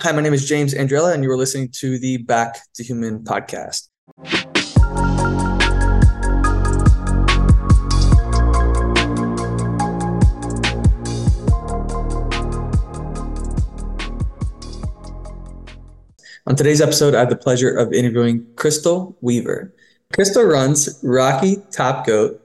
Hi, my name is James Andrella, and you are listening to the Back to Human podcast. On today's episode, I have the pleasure of interviewing Krystal Weaver. Krystal runs Rocky Top Goat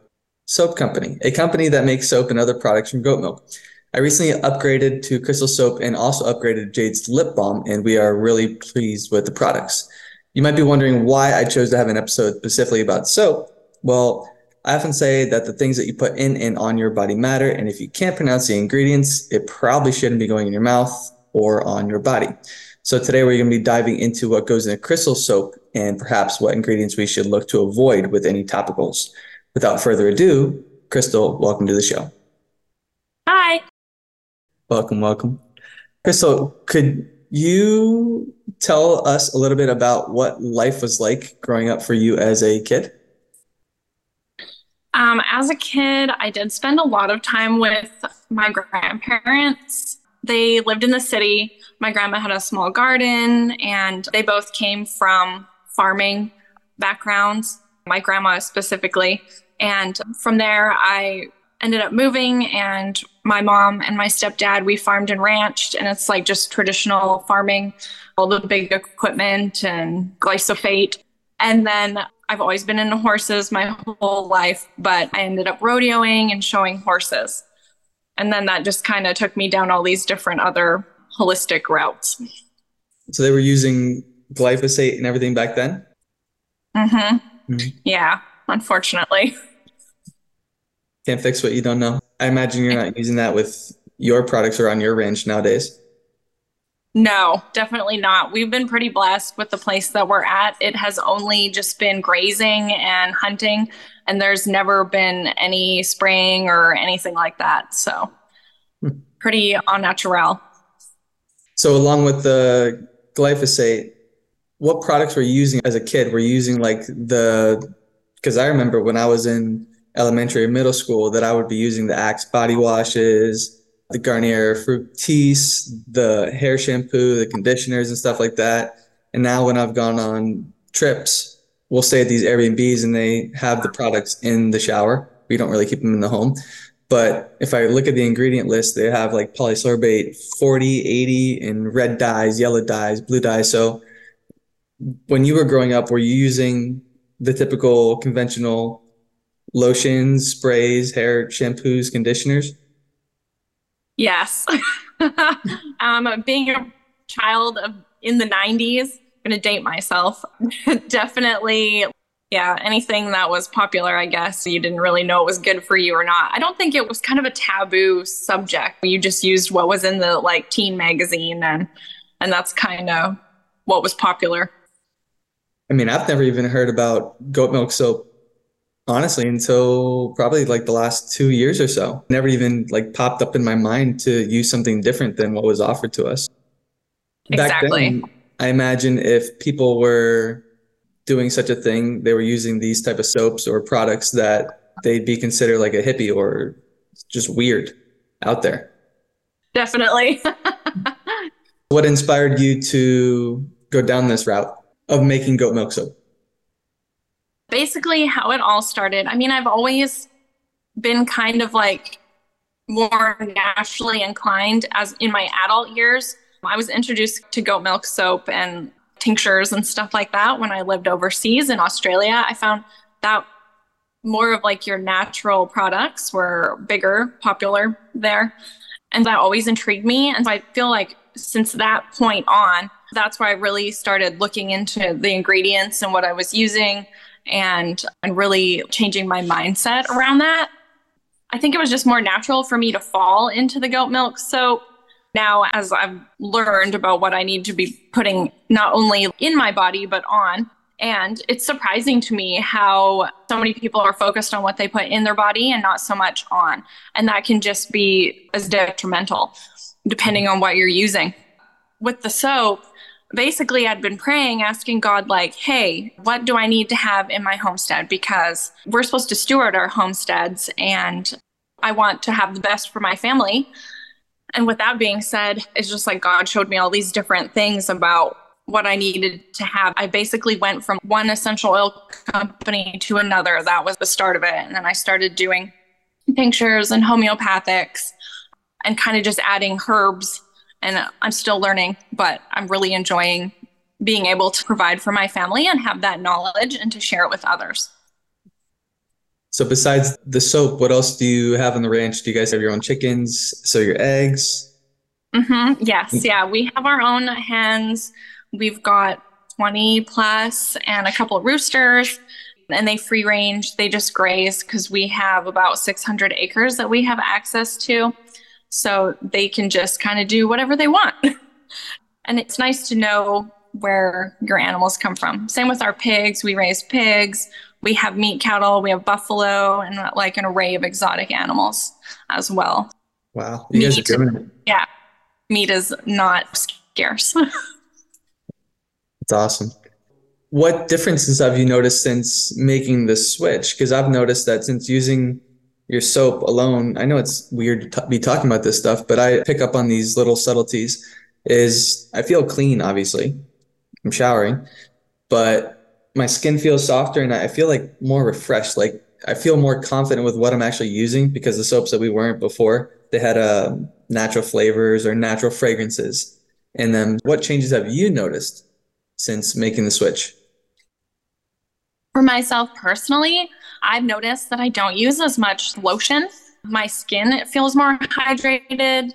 Soap Company, a company that makes soap and other products from goat milk. I recently upgraded to Krystal Soap and also upgraded Jade's Lip Balm, and we are really pleased with the products. You might be wondering why I chose to have an episode specifically about soap. Well, I often say that the things that you put in and on your body matter, and if you can't pronounce the ingredients, it probably shouldn't be going in your mouth or on your body. So today we're going to be diving into what goes in a Krystal soap and perhaps what ingredients we should look to avoid with any topicals. Without further ado, Krystal, welcome to the show. Welcome, welcome. Krystal, could you tell us a little bit about what life was like growing up for you as a kid? Um, as a kid, I did spend a lot of time with my grandparents. They lived in the city my grandma had a small garden, and they both came from farming backgrounds, my grandma specifically. And from there, I ended up moving, and my mom and my stepdad, we farmed and ranched, and it's like just traditional farming, all the big equipment and glyphosate. And then I've always been into horses my whole life, but I ended up rodeoing and showing horses. And then that just kind of took me down all these different other holistic routes. So they were using glyphosate and everything back then? Mm-hmm. mm-hmm. Yeah, unfortunately. Can't fix what you don't know. I imagine you're not using that with your products or on your ranch nowadays. No, definitely not. We've been pretty blessed with the place that we're at. It has only just been grazing and hunting, and there's never been any spraying or anything like that. So, hmm. pretty au natural. So along with the glyphosate, what products were you using as a kid? Were you using like the because I remember when I was in elementary or middle school that I would be using the Axe body washes, the Garnier Fructis, the hair shampoo, the conditioners and stuff like that. And now when I've gone on trips, we'll stay at these Airbnbs and they have the products in the shower. We don't really keep them in the home. But if I look at the ingredient list, they have like polysorbate 40, 80 and red dyes, yellow dyes, blue dyes. So when you were growing up, were you using the typical conventional lotions, sprays, hair shampoos, conditioners? Yes. um, being a child of in the 90s, I'm going to date myself. Definitely yeah, anything that was popular, I guess, you didn't really know it was good for you or not. I don't think it was kind of a taboo subject. You just used what was in the like teen magazine and and that's kind of what was popular. I mean, I've never even heard about goat milk soap honestly until probably like the last 2 years or so. Never even like popped up in my mind to use something different than what was offered to us. Exactly. Back then, I imagine if people were doing such a thing, they were using these type of soaps or products that they'd be considered like a hippie or just weird out there. Definitely. what inspired you to go down this route of making goat milk soap? Basically, how it all started. I mean, I've always been kind of like more naturally inclined as in my adult years. I was introduced to goat milk soap and tinctures and stuff like that when I lived overseas in Australia. I found that more of like your natural products were bigger, popular there. And that always intrigued me. And so I feel like since that point on, that's where I really started looking into the ingredients and what I was using and, and really changing my mindset around that. I think it was just more natural for me to fall into the goat milk soap now as I've learned about what I need to be putting not only in my body, but on. And it's surprising to me how so many people are focused on what they put in their body and not so much on. And that can just be as detrimental depending on what you're using. With the soap, basically I'd been praying, asking God, like, hey, what do I need to have in my homestead? Because we're supposed to steward our homesteads and I want to have the best for my family. And with that being said, it's just like God showed me all these different things about what I needed to have. I basically went from one essential oil company to another. That was the start of it. And then I started doing tinctures and homeopathics and kind of just adding herbs. And I'm still learning, but I'm really enjoying being able to provide for my family and have that knowledge and to share it with others. So besides the soap, what else do you have on the ranch? Do you guys have your own chickens? So your eggs? Mm-hmm. Yes, yeah, we have our own hens. We've got 20 plus and a couple of roosters, and they free range. They just graze because we have about 600 acres that we have access to. So they can just kind of do whatever they want. and it's nice to know where your animals come from. Same with our pigs. We raise pigs. We have meat cattle. We have buffalo and like an array of exotic animals as well. Wow. You guys are doing it. Yeah. Meat is not scarce. It's awesome. What differences have you noticed since making the switch? Because I've noticed that since using your soap alone, I know it's weird to be talking about this stuff, but I pick up on these little subtleties. Is I feel clean, obviously. I'm showering, but my skin feels softer and I feel like more refreshed. Like I feel more confident with what I'm actually using because the soaps that we weren't before, they had uh, natural flavors or natural fragrances. And then what changes have you noticed since making the switch? For myself personally, I've noticed that I don't use as much lotion. My skin feels more hydrated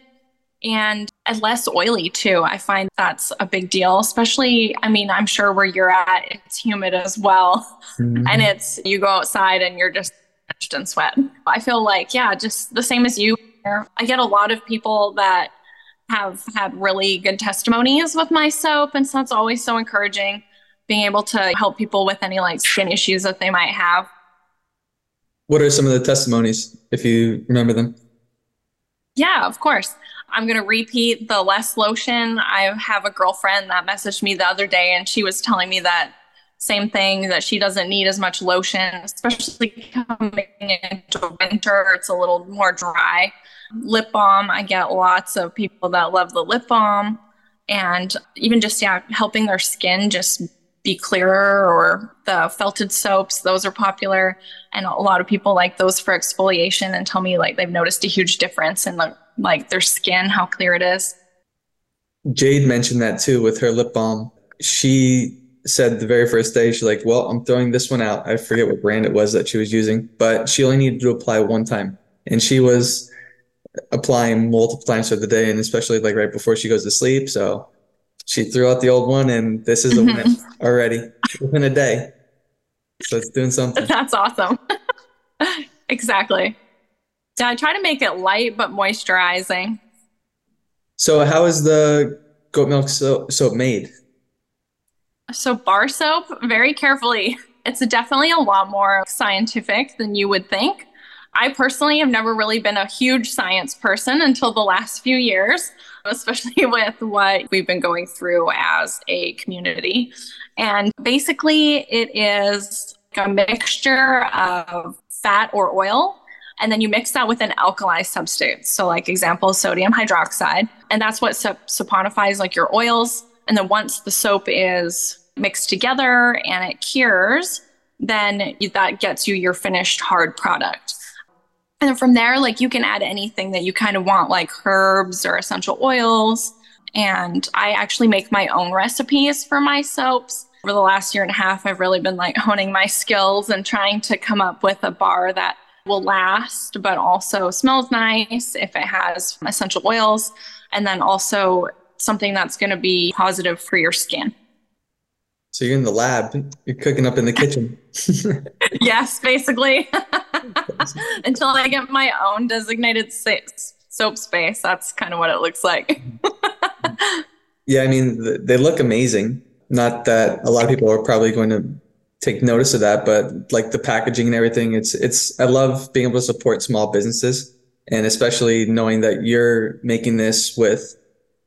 and less oily too. I find that's a big deal, especially, I mean, I'm sure where you're at, it's humid as well. Mm-hmm. And it's, you go outside and you're just drenched in sweat. I feel like, yeah, just the same as you. I get a lot of people that have had really good testimonies with my soap. And so it's always so encouraging being able to help people with any like skin issues that they might have. What are some of the testimonies, if you remember them? Yeah, of course. I'm going to repeat the less lotion. I have a girlfriend that messaged me the other day and she was telling me that same thing that she doesn't need as much lotion, especially coming into winter. It's a little more dry lip balm. I get lots of people that love the lip balm and even just yeah, helping their skin just be clearer or the felted soaps those are popular and a lot of people like those for exfoliation and tell me like they've noticed a huge difference in the like their skin how clear it is jade mentioned that too with her lip balm she said the very first day she's like well i'm throwing this one out i forget what brand it was that she was using but she only needed to apply one time and she was applying multiple times for the day and especially like right before she goes to sleep. So she threw out the old one and this is the mm-hmm. already within a day. So it's doing something. That's awesome. exactly. So I try to make it light but moisturizing. So how is the goat milk soap, soap made? So bar soap, very carefully. It's definitely a lot more scientific than you would think. I personally have never really been a huge science person until the last few years, especially with what we've been going through as a community. And basically, it is a mixture of fat or oil. And then you mix that with an alkali substance. So, like example, sodium hydroxide. And that's what saponifies like your oils. And then once the soap is mixed together and it cures, then that gets you your finished hard product. And then from there, like you can add anything that you kind of want, like herbs or essential oils. And I actually make my own recipes for my soaps. Over the last year and a half, I've really been like honing my skills and trying to come up with a bar that will last, but also smells nice if it has essential oils. And then also something that's going to be positive for your skin. So you're in the lab, you're cooking up in the kitchen. yes, basically. Until I get my own designated soap space, that's kind of what it looks like. yeah, I mean, they look amazing. Not that a lot of people are probably going to take notice of that, but like the packaging and everything, it's it's I love being able to support small businesses and especially knowing that you're making this with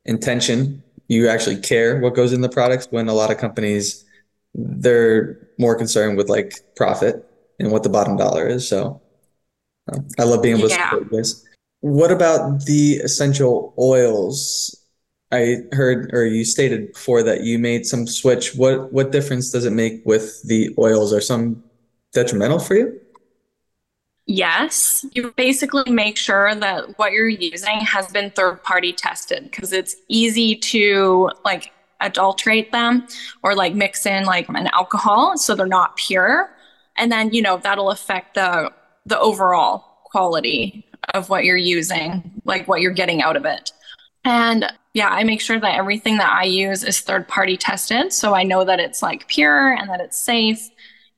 intention you actually care what goes in the products when a lot of companies they're more concerned with like profit and what the bottom dollar is so um, i love being able yeah. to support this What about the essential oils? I heard or you stated before that you made some switch. What what difference does it make with the oils? Are some detrimental for you? Yes. You basically make sure that what you're using has been third party tested because it's easy to like adulterate them or like mix in like an alcohol so they're not pure. And then, you know, that'll affect the the overall quality of what you're using, like what you're getting out of it. And yeah, I make sure that everything that I use is third party tested. So I know that it's like pure and that it's safe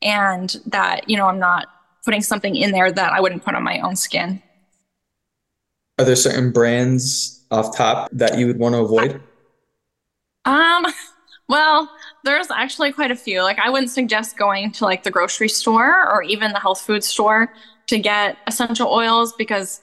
and that, you know, I'm not putting something in there that I wouldn't put on my own skin. Are there certain brands off top that you would want to avoid? Um, well, there's actually quite a few. Like I wouldn't suggest going to like the grocery store or even the health food store to get essential oils because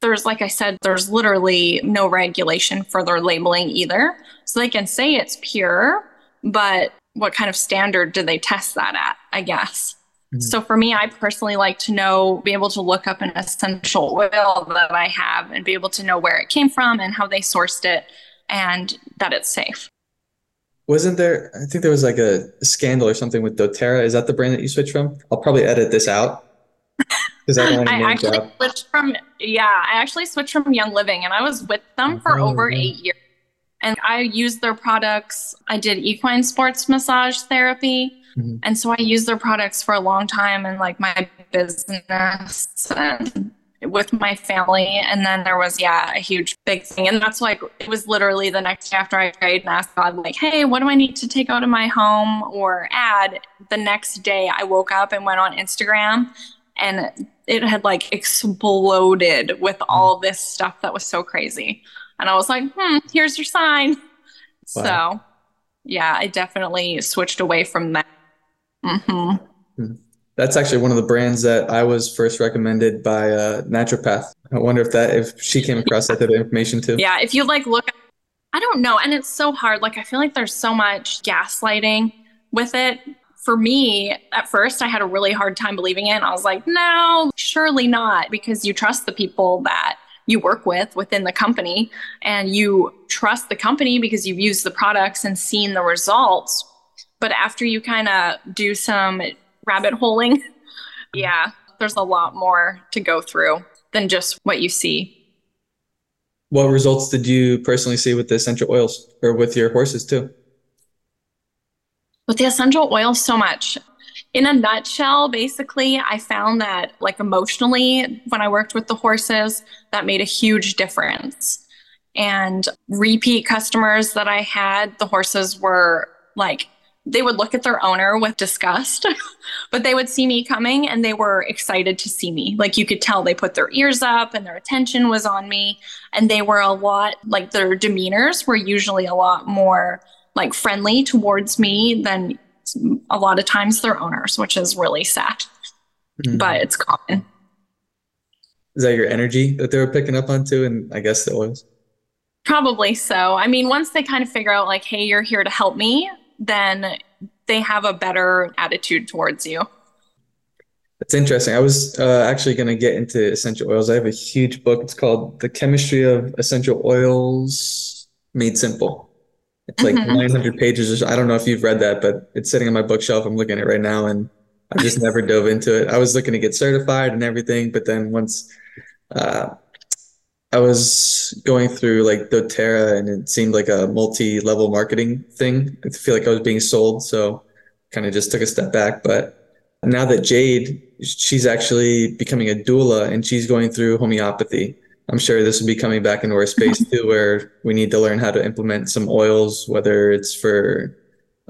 there's like I said, there's literally no regulation for their labeling either. So they can say it's pure, but what kind of standard do they test that at? I guess. Mm-hmm. So for me, I personally like to know, be able to look up an essential oil that I have and be able to know where it came from and how they sourced it and that it's safe. Wasn't there, I think there was like a, scandal or something with doTERRA. Is that the brand that you switched from? I'll probably edit this out. Because I, I actually job. switched from, yeah, I actually switched from Young Living and I was with them for oh, over eight years. And I used their products. I did equine sports massage therapy. Mm-hmm. And so I used their products for a long time in like my business and with my family. And then there was, yeah, a huge big thing. And that's like, it was literally the next day after I prayed and asked God, like, hey, what do I need to take out of my home or add? The next day I woke up and went on Instagram and it had like exploded with all this stuff that was so crazy. And I was like, hmm, here's your sign. Wow. So, yeah, I definitely switched away from that. Mm-hmm. Hmm. That's actually one of the brands that I was first recommended by a naturopath. I wonder if that if she came across that type of information too. Yeah, if you like look, I don't know, and it's so hard. Like I feel like there's so much gaslighting with it. For me, at first, I had a really hard time believing it. I was like, no, surely not, because you trust the people that you work with within the company and you trust the company because you've used the products and seen the results. But after you kind of do some rabbit holing. Mm-hmm. yeah, there's a lot more to go through than just what you see. What results did you personally see with the essential oils or with your horses too? With the essential oils, so much. In a nutshell, basically, I found that, like, emotionally, when I worked with the horses, that made a huge difference. And repeat customers that I had, the horses were like they would look at their owner with disgust, but they would see me coming and they were excited to see me. Like you could tell they put their ears up and their attention was on me. And they were a lot, like their demeanors were usually a lot more like friendly towards me than a lot of times their owners, which is really sad, mm-hmm. but it's common. Is that your energy that they were picking up on too? And I guess it was. Probably so. I mean, once they kind of figure out, like, hey, you're here to help me, then they have a better attitude towards you. That's interesting. I was uh, actually going to get into essential oils. I have a huge book. It's called The Chemistry of Essential Oils Made Simple. It's like mm-hmm. 900 pages. I don't know if you've read that, but it's sitting on my bookshelf. I'm looking at it right now and I just never dove into it. I was looking to get certified and everything, but then once uh, I was going through like doTERRA and it seemed like a multi-level marketing thing. I feel like I was being sold, so kind of just took a step back. But now that Jade, she's actually becoming a doula and she's going through homeopathy. I'm sure this will be coming back into our space too, where we need to learn how to implement some oils, whether it's for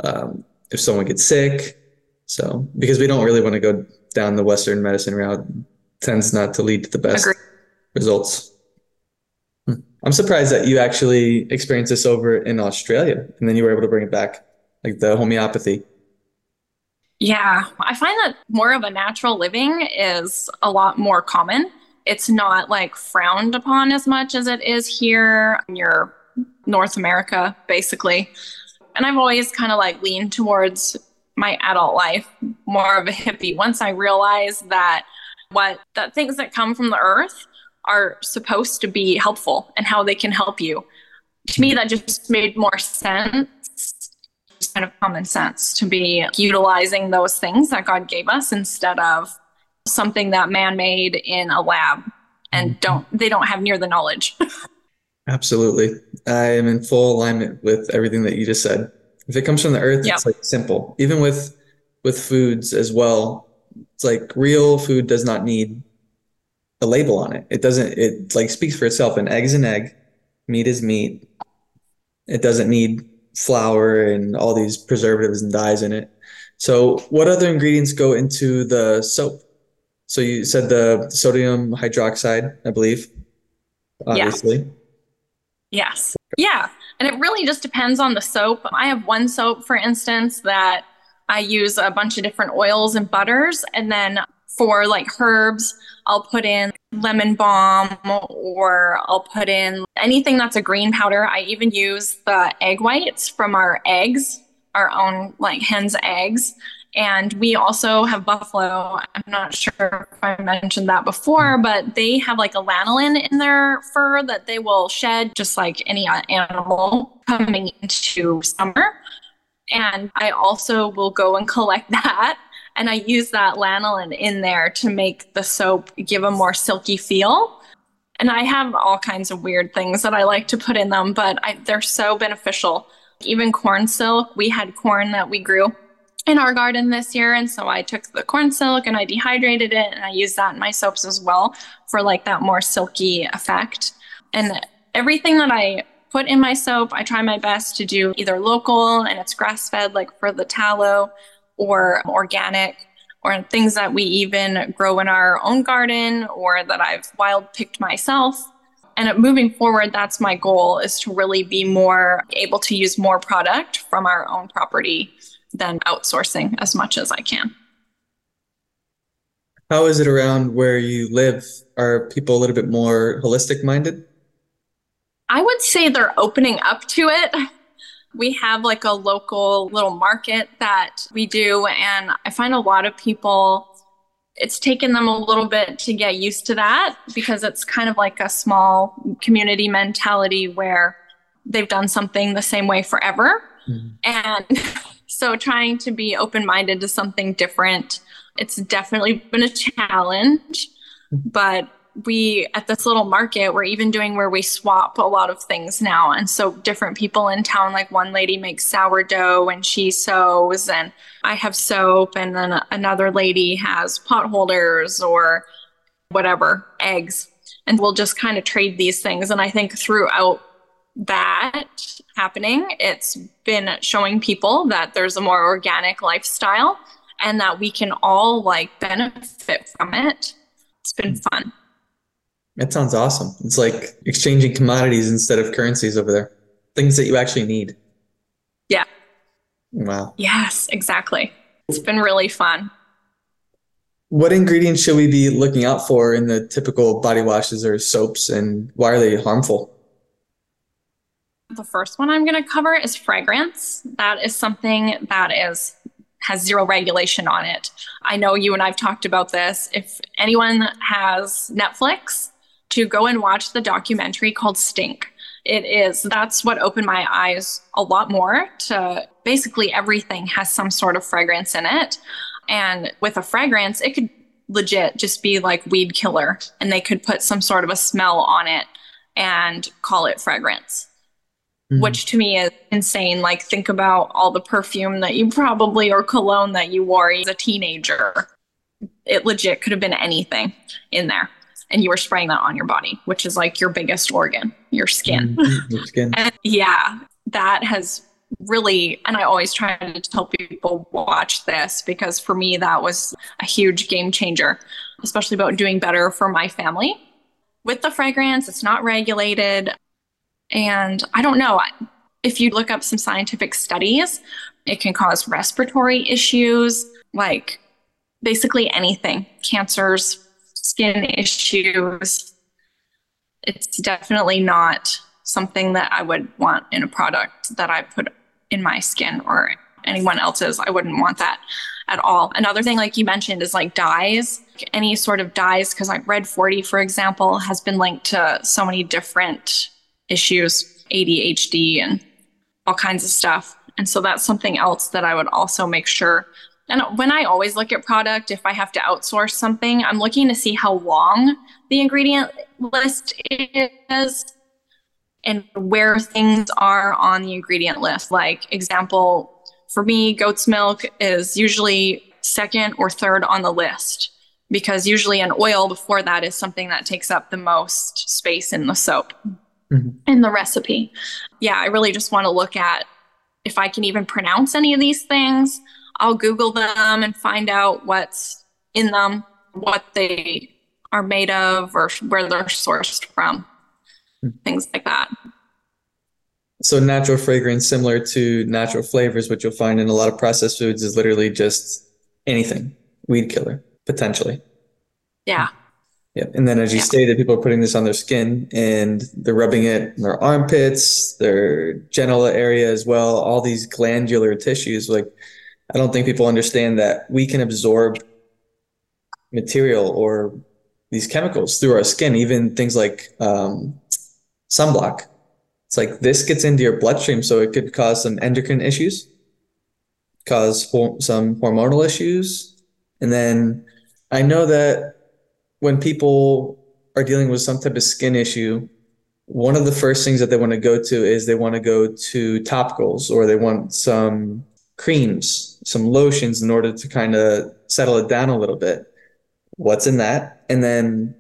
um, if someone gets sick. So because we don't really want to go down the Western medicine route, tends not to lead to the best Agreed. results. I'm surprised that you actually experienced this over in Australia and then you were able to bring it back, like the homeopathy. Yeah, I find that more of a natural living is a lot more common. It's not like frowned upon as much as it is here in your North America, basically. And I've always kind of like leaned towards my adult life more of a hippie once I realized that what that things that come from the earth are supposed to be helpful and how they can help you. To me, that just made more sense. Just kind of common sense to be utilizing those things that God gave us instead of something that man made in a lab and mm-hmm. don't they don't have near the knowledge. Absolutely. I am in full alignment with everything that you just said. If it comes from the earth, yep. it's like simple. Even with with foods as well. It's like real food does not need a label on it. It doesn't it like speaks for itself. An egg's an egg, meat is meat. It doesn't need flour and all these preservatives and dyes in it. So what other ingredients go into the soap? So you said the sodium hydroxide, I believe. Obviously. Yeah. Yes. Yeah. And it really just depends on the soap. I have one soap, for instance, that I use a bunch of different oils and butters. And then for like herbs, I'll put in lemon balm or I'll put in anything that's a green powder. I even use the egg whites from our eggs, our own like hen's eggs. And we also have buffalo. I'm not sure if I mentioned that before, but they have like a lanolin in their fur that they will shed just like any animal coming into summer. And I also will go and collect that. And I use that lanolin in there to make the soap give a more silky feel. And I have all kinds of weird things that I like to put in them, but I, they're so beneficial. Even corn silk, we had corn that we grew in our garden this year. And so I took the corn silk and I dehydrated it and I used that in my soaps as well for like that more silky effect. And everything that I put in my soap, I try my best to do either local and it's grass fed, like for the tallow, or organic, or things that we even grow in our own garden or that I've wild picked myself. And moving forward, that's my goal is to really be more able to use more product from our own property than outsourcing as much as I can. How is it around where you live? Are people a little bit more holistic minded? I would say they're opening up to it. We have like a local little market that we do, and I find a lot of people, it's taken them a little bit to get used to that because it's kind of like a small community mentality where they've done something the same way forever. Mm-hmm. And so trying to be open minded to something different, it's definitely been a challenge. But we at this little market we're even doing where we swap a lot of things now and so different people in town like one lady makes sourdough and she sews and i have soap and then another lady has pot holders or whatever eggs and we'll just kind of trade these things and i think throughout that happening. It's been showing people that there's a more organic lifestyle and that we can all like benefit from it. It's been fun. That sounds awesome. It's like exchanging commodities instead of currencies over there. Things that you actually need. Yeah. Wow. Yes, exactly. It's been really fun. What ingredients should we be looking out for in the typical body washes or soaps and why are they harmful? The first one I'm going to cover is fragrance. That is something that is has zero regulation on it. I know you and I've talked about this. If anyone has Netflix, to go and watch the documentary called Stink. It is that's what opened my eyes a lot more to basically everything has some sort of fragrance in it. And with a fragrance, it could legit just be like weed killer and they could put some sort of a smell on it and call it fragrance mm-hmm. which to me is insane. Like, think about all the perfume that you probably or cologne that you wore as a teenager. It legit could have been anything in there. And you were spraying that on your body, which is like your biggest organ, your skin. Mm-hmm. Your skin. and yeah, that has really, and I always try to tell people watch this because for me, that was a huge game changer, especially about doing better for my family. With the fragrance, it's not regulated. And I don't know, if you look up some scientific studies, it can cause respiratory issues, like basically anything, cancers, skin issues. It's definitely not something that I would want in a product that I put in my skin or anyone else's. I wouldn't want that at all. Another thing, like you mentioned, is like dyes. Any sort of dyes, because like Red 40, for example, has been linked to so many different issues, ADHD and all kinds of stuff. And so that's something else that I would also make sure. And when I always look at product, if I have to outsource something, I'm looking to see how long the ingredient list is and where things are on the ingredient list. Like example, for me, goat's milk is usually second or third on the list because usually an oil before that is something that takes up the most space in the soap mm-hmm. in the recipe. Yeah, I really just want to look at if I can even pronounce any of these things. I'll Google them and find out what's in them, what they are made of, or where they're sourced from, things like that. So natural fragrance, similar to natural flavors, which you'll find in a lot of processed foods, is literally just anything weed killer potentially. Yeah. Yeah. And then as you yeah. stated, people are putting this on their skin and they're rubbing it in their armpits, their genital area as well, all these glandular tissues. Like, I don't think people understand that we can absorb material or these chemicals through our skin, even things like um, sunblock it's like this gets into your bloodstream, so it could cause some endocrine issues, cause some hormonal issues. And then I know that when people are dealing with some type of skin issue, one of the first things that they want to go to is they want to go to topicals or they want some creams, some lotions in order to kind of settle it down a little bit. What's in that? And then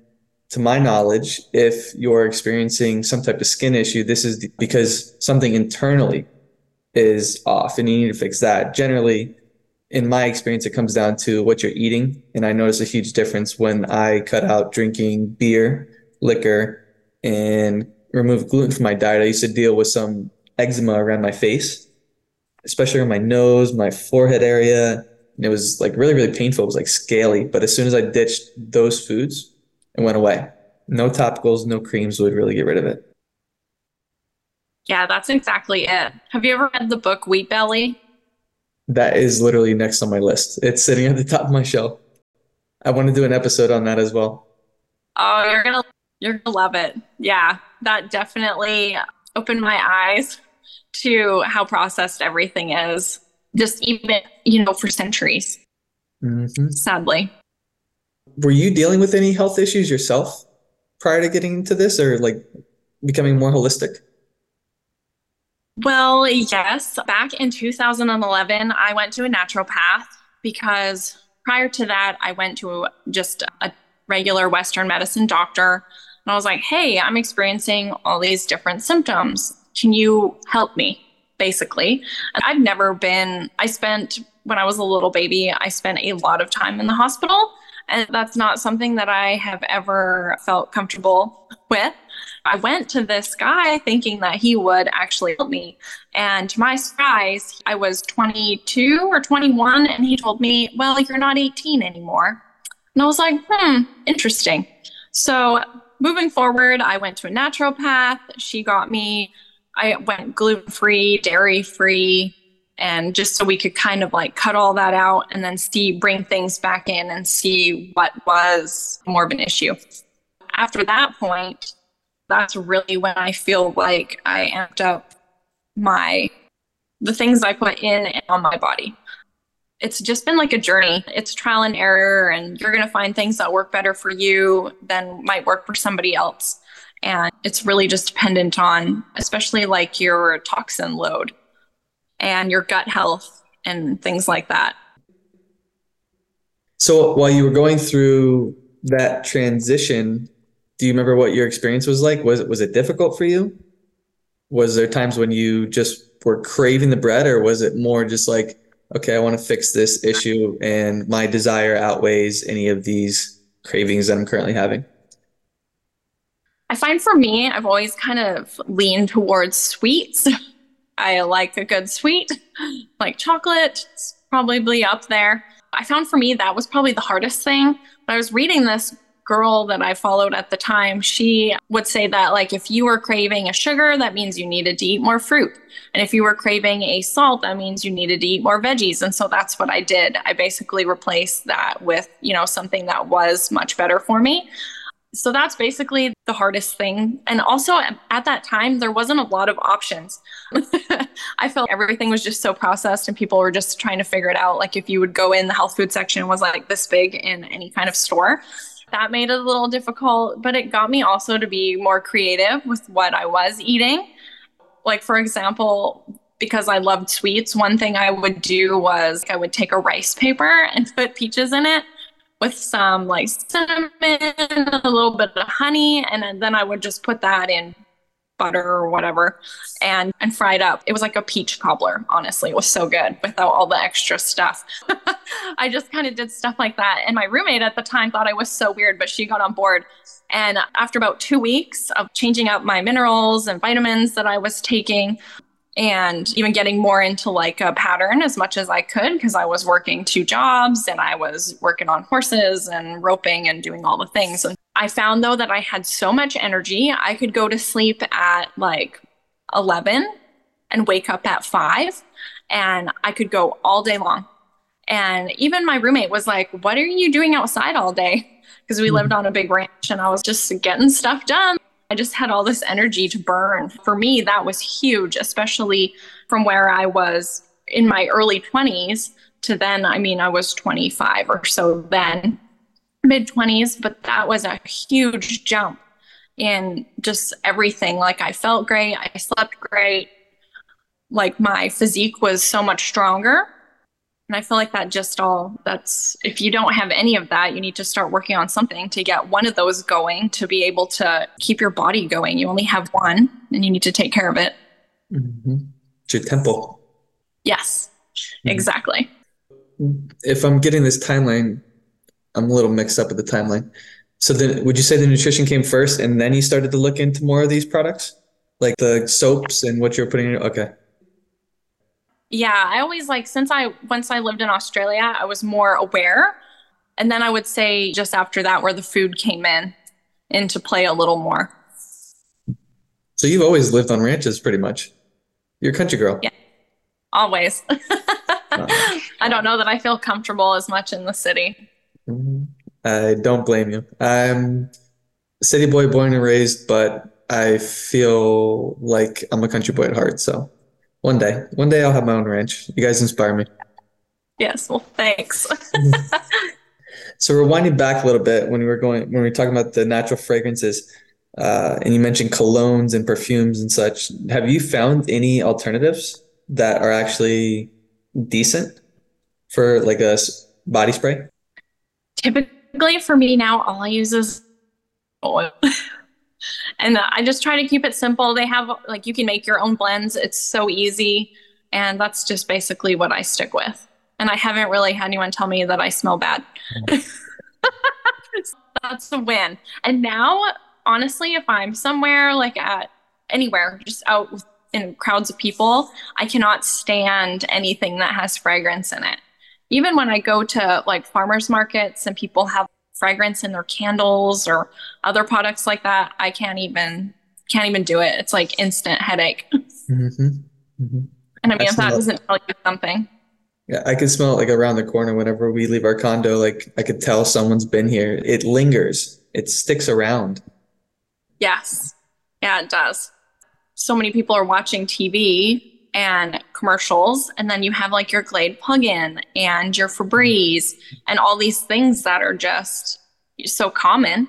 to my knowledge, if you're experiencing some type of skin issue, this is because something internally is off and you need to fix that. Generally, in my experience, it comes down to what you're eating. And I notice a huge difference when I cut out drinking beer, liquor, and remove gluten from my diet. I used to deal with some eczema around my face, especially on my nose, my forehead area. And it was like really, really painful. It was like scaly. But as soon as I ditched those foods, it went away. No topicals, no creams would really get rid of it. Yeah, that's exactly it. Have you ever read the book Wheat Belly? That is literally next on my list. It's sitting at the top of my shelf. I want to do an episode on that as well. Oh, you're gonna you're gonna love it. Yeah, that definitely opened my eyes to how processed everything is. Just even you know for centuries. Mm-hmm. Sadly were you dealing with any health issues yourself prior to getting into this or like becoming more holistic? Well, yes. Back in 2011, I went to a naturopath because prior to that, I went to just a regular Western medicine doctor. And I was like, hey, I'm experiencing all these different symptoms. Can you help me? Basically, I've never been, I spent, when I was a little baby, I spent a lot of time in the hospital. And that's not something that I have ever felt comfortable with. I went to this guy thinking that he would actually help me. And to my surprise, I was 22 or 21, and he told me, Well, you're not 18 anymore. And I was like, Hmm, interesting. So moving forward, I went to a naturopath. She got me, I went gluten free, dairy free, and just so we could kind of like cut all that out and then see bring things back in and see what was more of an issue. After that point that's really when i feel like i amped up my the things i put in and on my body. It's just been like a journey. It's trial and error and you're going to find things that work better for you than might work for somebody else and it's really just dependent on especially like your toxin load and your gut health and things like that. So while you were going through that transition, do you remember what your experience was like? Was it was it difficult for you? Was there times when you just were craving the bread or was it more just like, okay, I want to fix this issue and my desire outweighs any of these cravings that I'm currently having? I find for me, I've always kind of leaned towards sweets. I like a good sweet, like chocolate, it's probably up there. I found for me that was probably the hardest thing. But I was reading this girl that I followed at the time, she would say that like if you were craving a sugar, that means you needed to eat more fruit. And if you were craving a salt, that means you needed to eat more veggies. And so that's what I did. I basically replaced that with, you know, something that was much better for me. So that's basically the hardest thing. And also at that time, there wasn't a lot of options. I felt everything was just so processed and people were just trying to figure it out. Like if you would go in, the health food section was like this big in any kind of store. That made it a little difficult, but it got me also to be more creative with what I was eating. Like, for example, because I loved sweets, one thing I would do was I would take a rice paper and put peaches in it with some like cinnamon, a little bit of honey, and then I would just put that in butter or whatever and and fry it up. It was like a peach cobbler, honestly. It was so good without all the extra stuff. I just kind of did stuff like that. And my roommate at the time thought I was so weird, but she got on board. And after about two weeks of changing up my minerals and vitamins that I was taking, and even getting more into like a pattern as much as I could because I was working two jobs and I was working on horses and roping and doing all the things. And I found though that I had so much energy, I could go to sleep at like 11 and wake up at 5 and I could go all day long. And even my roommate was like, "What are you doing outside all day?" Because we mm-hmm. lived on a big ranch and I was just getting stuff done. I just had all this energy to burn. For me, that was huge, especially from where I was in my early 20s to then. I mean, I was 25 or so then, mid 20s, but that was a huge jump in just everything. Like, I felt great, I slept great, like, my physique was so much stronger and I feel like that just all that's if you don't have any of that, you need to start working on something to get one of those going to be able to keep your body going. You only have one and you need to take care of it. Mm-hmm. It's your temple. Yes, mm-hmm. exactly. If I'm getting this timeline, I'm a little mixed up with the timeline. So then would you say the nutrition came first and then you started to look into more of these products? Like the soaps and what you're putting in? Okay yeah, I always like since I once I lived in Australia, I was more aware. And then I would say just after that where the food came in into play a little more. So you've always lived on ranches pretty much. You're a country girl. Yeah. Always. I don't know that I feel comfortable as much in the city. Mm-hmm. I don't blame you. I'm a city boy born and raised, but I feel like I'm a country boy at heart, so one day, one day I'll have my own ranch. You guys inspire me. Yes. Well, thanks. so we're winding back a little bit when we were going when we were talking about the natural fragrances, uh, and you mentioned colognes and perfumes and such. Have you found any alternatives that are actually decent for like a body spray? Typically, for me now, all I use is oil. and I just try to keep it simple. They have like you can make your own blends. It's so easy, and that's just basically what I stick with. And I haven't really had anyone tell me that I smell bad. that's a win. And now, honestly, if I'm somewhere like at anywhere, just out in crowds of people, I cannot stand anything that has fragrance in it. Even when I go to like farmers markets and people have fragrance in their candles or other products like that, I can't even can't even do it. It's like instant headache. Mm-hmm. Mm-hmm. And I mean, I if that doesn't tell you something. Yeah, I can smell it like around the corner whenever we leave our condo. Like I could tell someone's been here. It lingers. It sticks around. Yes. Yeah, it does. So many people are watching TV and commercials and then you have like your glade plug-in and your febreze and all these things that are just so common.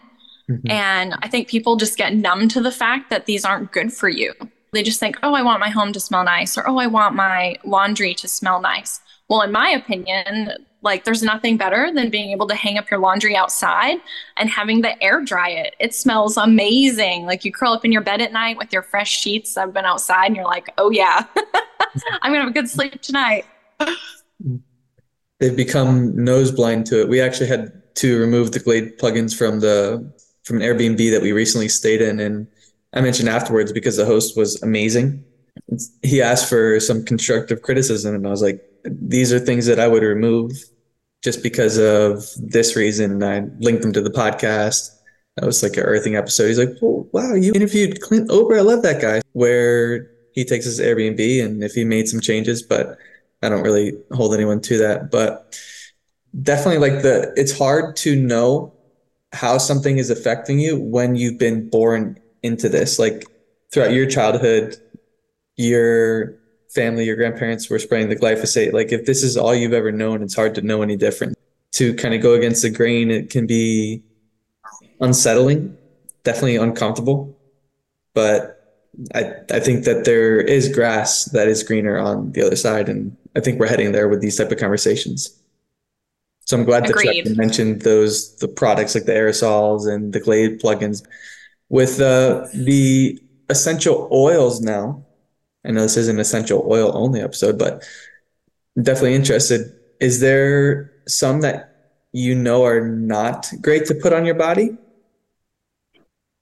Mm-hmm. and i think people just get numb to the fact that these aren't good for you. They just think oh i want my home to smell nice or oh i want my laundry to smell nice. Well in my opinion like there's nothing better than being able to hang up your laundry outside and having the air dry it. It smells amazing. Like you curl up in your bed at night with your fresh sheets that have been outside and you're like, "Oh yeah. I'm going to have a good sleep tonight." They've become nose blind to it. We actually had to remove the Glade plugins from the from an Airbnb that we recently stayed in and I mentioned afterwards because the host was amazing. He asked for some constructive criticism and I was like, these are things that I would remove just because of this reason. And I linked them to the podcast. That was like an earthing episode. He's like, wow, you interviewed Clint Ober. I love that guy. Where he takes his Airbnb and if he made some changes, but I don't really hold anyone to that. But definitely like the, it's hard to know how something is affecting you when you've been born into this. Like throughout your childhood, your family, your grandparents were spraying the glyphosate. Like if this is all you've ever known, it's hard to know any different. To kind of go against the grain, it can be unsettling, definitely uncomfortable. But I, I think that there is grass that is greener on the other side. And I think we're heading there with these type of conversations. So I'm glad Agreed. that you mentioned those the products like the aerosols and the Glade plugins. With uh, the essential oils now, I know this is an essential oil only episode, but definitely interested. Is there some that you know are not great to put on your body?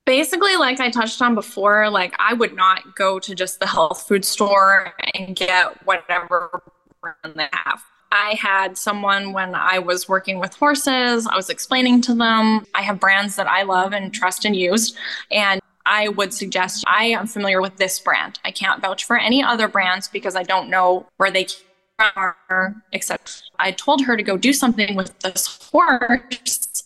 Basically, like I touched on before, like I would not go to just the health food store and get whatever brand they have. I had someone when I was working with horses, I was explaining to them, I have brands that I love and trust and use. And I would suggest I am familiar with this brand. I can't vouch for any other brands because I don't know where they are, except I told her to go do something with this horse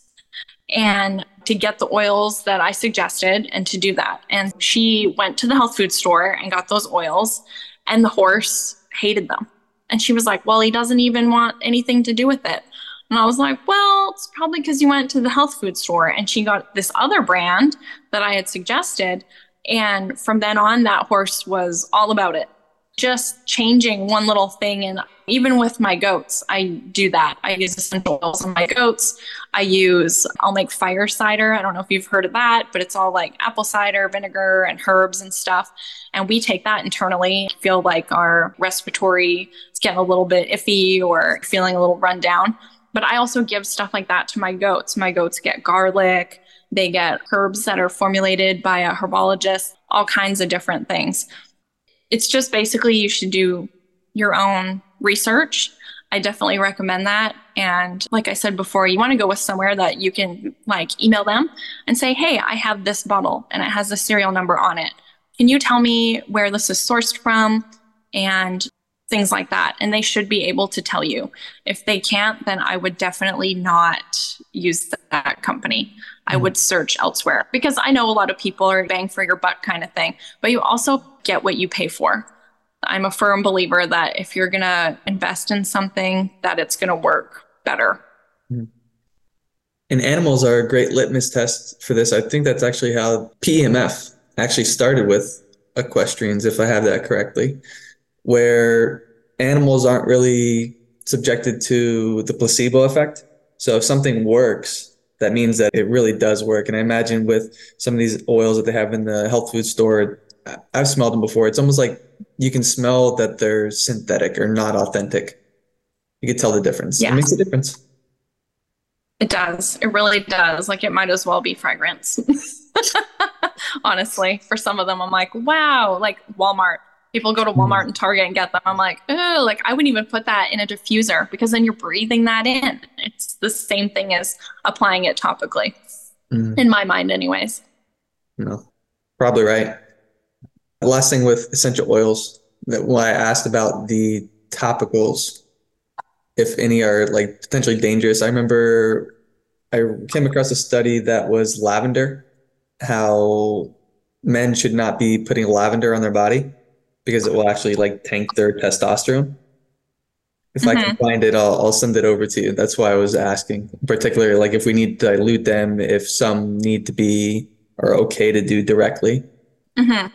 and to get the oils that I suggested and to do that. And she went to the health food store and got those oils, and the horse hated them. And she was like, Well, he doesn't even want anything to do with it. And I was like, Well, it's probably because you went to the health food store. And she got this other brand that I had suggested. And from then on, that horse was all about it just changing one little thing. And even with my goats, I do that. I use essential oils on my goats. I use, I'll make fire cider. I don't know if you've heard of that, but it's all like apple cider, vinegar, and herbs and stuff. And we take that internally, feel like our respiratory is getting a little bit iffy or feeling a little run down. But I also give stuff like that to my goats. My goats get garlic, they get herbs that are formulated by a herbologist, all kinds of different things it's just basically you should do your own research. I definitely recommend that. And like I said before, you want to go with somewhere that you can like email them and say, hey, I have this bottle and it has a serial number on it. Can you tell me where this is sourced from? And things like that. And they should be able to tell you. If they can't, then I would definitely not use that company. I would search elsewhere because I know a lot of people are bang for your buck kind of thing, but you also get what you pay for. I'm a firm believer that if you're going to invest in something, that it's going to work better. Mm-hmm. And animals are a great litmus test for this. I think that's actually how PEMF actually started with equestrians, if I have that correctly, where animals aren't really subjected to the placebo effect. So if something works, that means that it really does work. And I imagine with some of these oils that they have in the health food store, I've smelled them before. It's almost like you can smell that they're synthetic or not authentic. You can tell the difference. Yeah. It makes a difference. It does. It really does. Like it might as well be fragrance. Honestly, for some of them, I'm like, wow, like Walmart people go to hmm. Walmart and Target and get them. I'm like, oh, like I wouldn't even put that in a diffuser because then you're breathing that in. It's the same thing as applying it topically, mm. in my mind, anyways. No, probably right. The last thing with essential oils that when I asked about the topicals, if any are like potentially dangerous, I remember I came across a study that was lavender, how men should not be putting lavender on their body because it will actually like tank their testosterone. If mm-hmm. I can mm-hmm. find it, I'll, I'll send it over to you. That's why I was asking, particularly like if we need to dilute them, if some need to be or okay to do directly. Mm-hmm.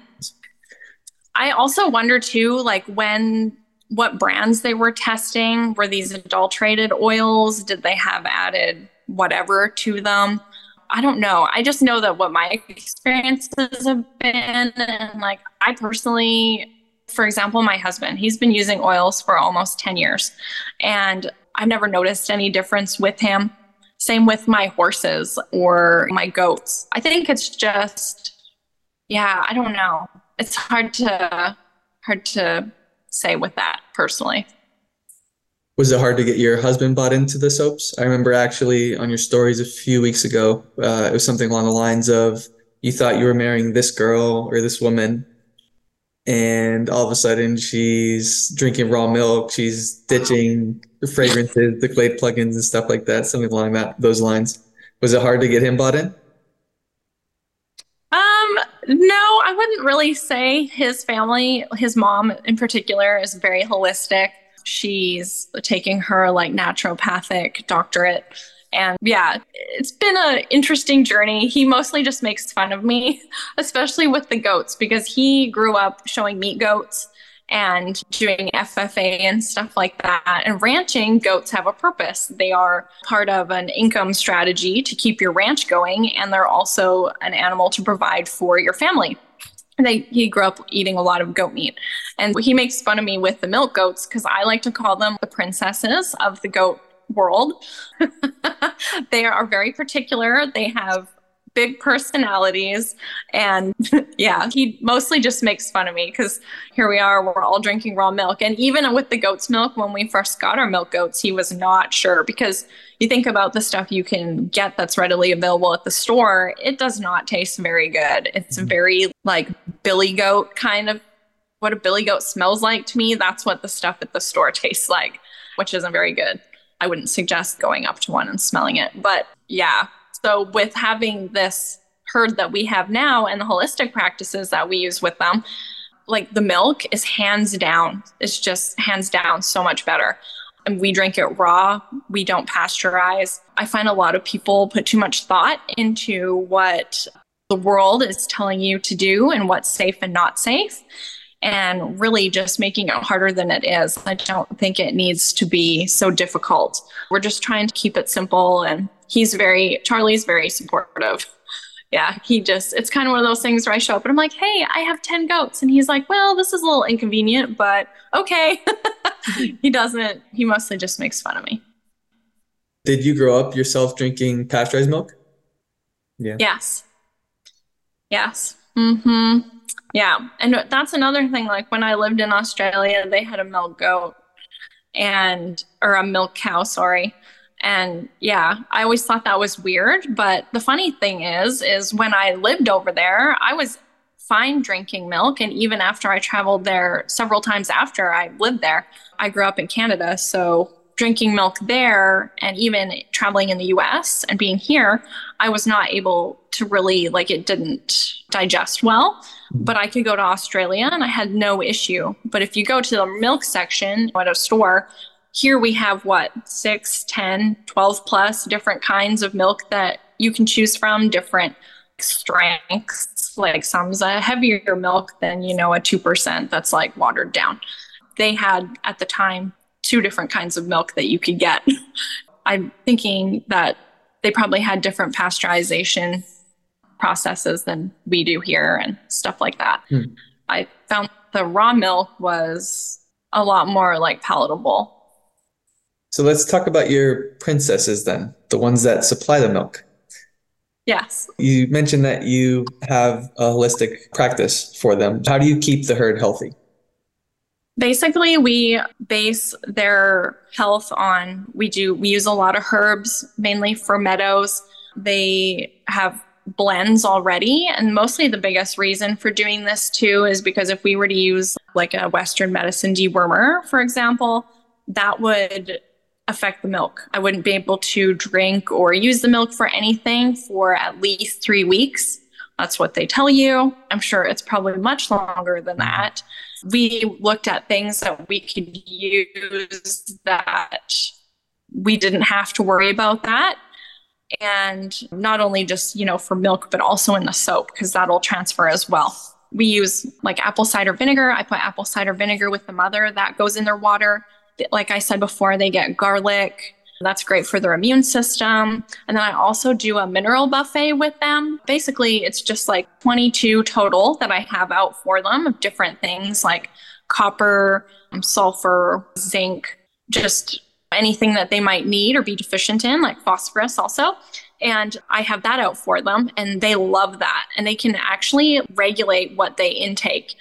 I also wonder too, like when what brands they were testing were these adulterated oils? Did they have added whatever to them? I don't know. I just know that what my experiences have been, and like I personally for example, my husband, he's been using oils for almost 10 years, and I've never noticed any difference with him. Same with my horses or my goats. I think it's just, yeah, I don't know. It's hard to hard to say with that personally. Was it hard to get your husband bought into the soaps? I remember actually on your stories a few weeks ago, uh, it was something along the lines of you thought you were marrying this girl or this woman, and all of a sudden she's drinking raw milk, she's ditching fragrances, the Glade plugins, and stuff like that, something along that those lines. Was it hard to get him bought in? Um, no, I wouldn't really say his family, his mom in particular, is very holistic. She's taking her like naturopathic doctorate. And yeah, it's been an interesting journey. He mostly just makes fun of me, especially with the goats, because he grew up showing meat goats and doing FFA and stuff like that. And ranching goats have a purpose. They are part of an income strategy to keep your ranch going, and they're also an animal to provide for your family. They, he grew up eating a lot of goat meat. And he makes fun of me with the milk goats because I like to call them the princesses of the goat world. they are very particular. They have big personalities. And yeah, he mostly just makes fun of me because here we are, we're all drinking raw milk. And even with the goat's milk, when we first got our milk goats, he was not sure because you think about the stuff you can get that's readily available at the store, it does not taste very good. It's mm-hmm. very like billy goat kind of what a billy goat smells like to me. That's what the stuff at the store tastes like, which isn't very good. I wouldn't suggest going up to one and smelling it. But yeah, so, with having this herd that we have now and the holistic practices that we use with them, like the milk is hands down, it's just hands down so much better. And we drink it raw, we don't pasteurize. I find a lot of people put too much thought into what the world is telling you to do and what's safe and not safe and really just making it harder than it is. I don't think it needs to be so difficult. We're just trying to keep it simple and he's very Charlie's very supportive. Yeah, he just it's kind of one of those things where I show up and I'm like, "Hey, I have 10 goats." And he's like, "Well, this is a little inconvenient, but okay." he doesn't he mostly just makes fun of me. Did you grow up yourself drinking pasteurized milk? Yeah. Yes. Yes. Mhm. Yeah. And that's another thing like when I lived in Australia, they had a milk goat and or a milk cow, sorry. And yeah, I always thought that was weird. But the funny thing is, is when I lived over there, I was fine drinking milk. And even after I traveled there several times after I lived there, I grew up in Canada. So drinking milk there and even traveling in the US and being here, I was not able to really, like, it didn't digest well. Mm-hmm. But I could go to Australia and I had no issue. But if you go to the milk section at a store, here we have what, six, 10, 12 plus different kinds of milk that you can choose from, different strengths. Like some's a heavier milk than, you know, a 2% that's like watered down. They had at the time two different kinds of milk that you could get. I'm thinking that they probably had different pasteurization processes than we do here and stuff like that. Hmm. I found the raw milk was a lot more like palatable so let's talk about your princesses then, the ones that supply the milk. Yes. You mentioned that you have a holistic practice for them. How do you keep the herd healthy? Basically, we base their health on we do we use a lot of herbs mainly Fir Meadows. They have blends already and mostly the biggest reason for doing this too is because if we were to use like a western medicine dewormer for example, that would affect the milk. I wouldn't be able to drink or use the milk for anything for at least three weeks. That's what they tell you. I'm sure it's probably much longer than mm-hmm. that. We looked at things that we could use that we didn't have to worry about that. And not only just, you know, for milk, but also in the soap, because that'll transfer as well. We use like apple cider vinegar. I put apple cider vinegar with the mother that goes in their water like I said before, they get garlic. That's great for their immune system. And then I also do a mineral buffet with them. Basically, it's just like 22 total that I have out for them of different things like copper, um, sulfur, zinc, just anything that they might need or be deficient in, like phosphorus also. And I have that out for them, and they love that. And they can actually regulate what they intake.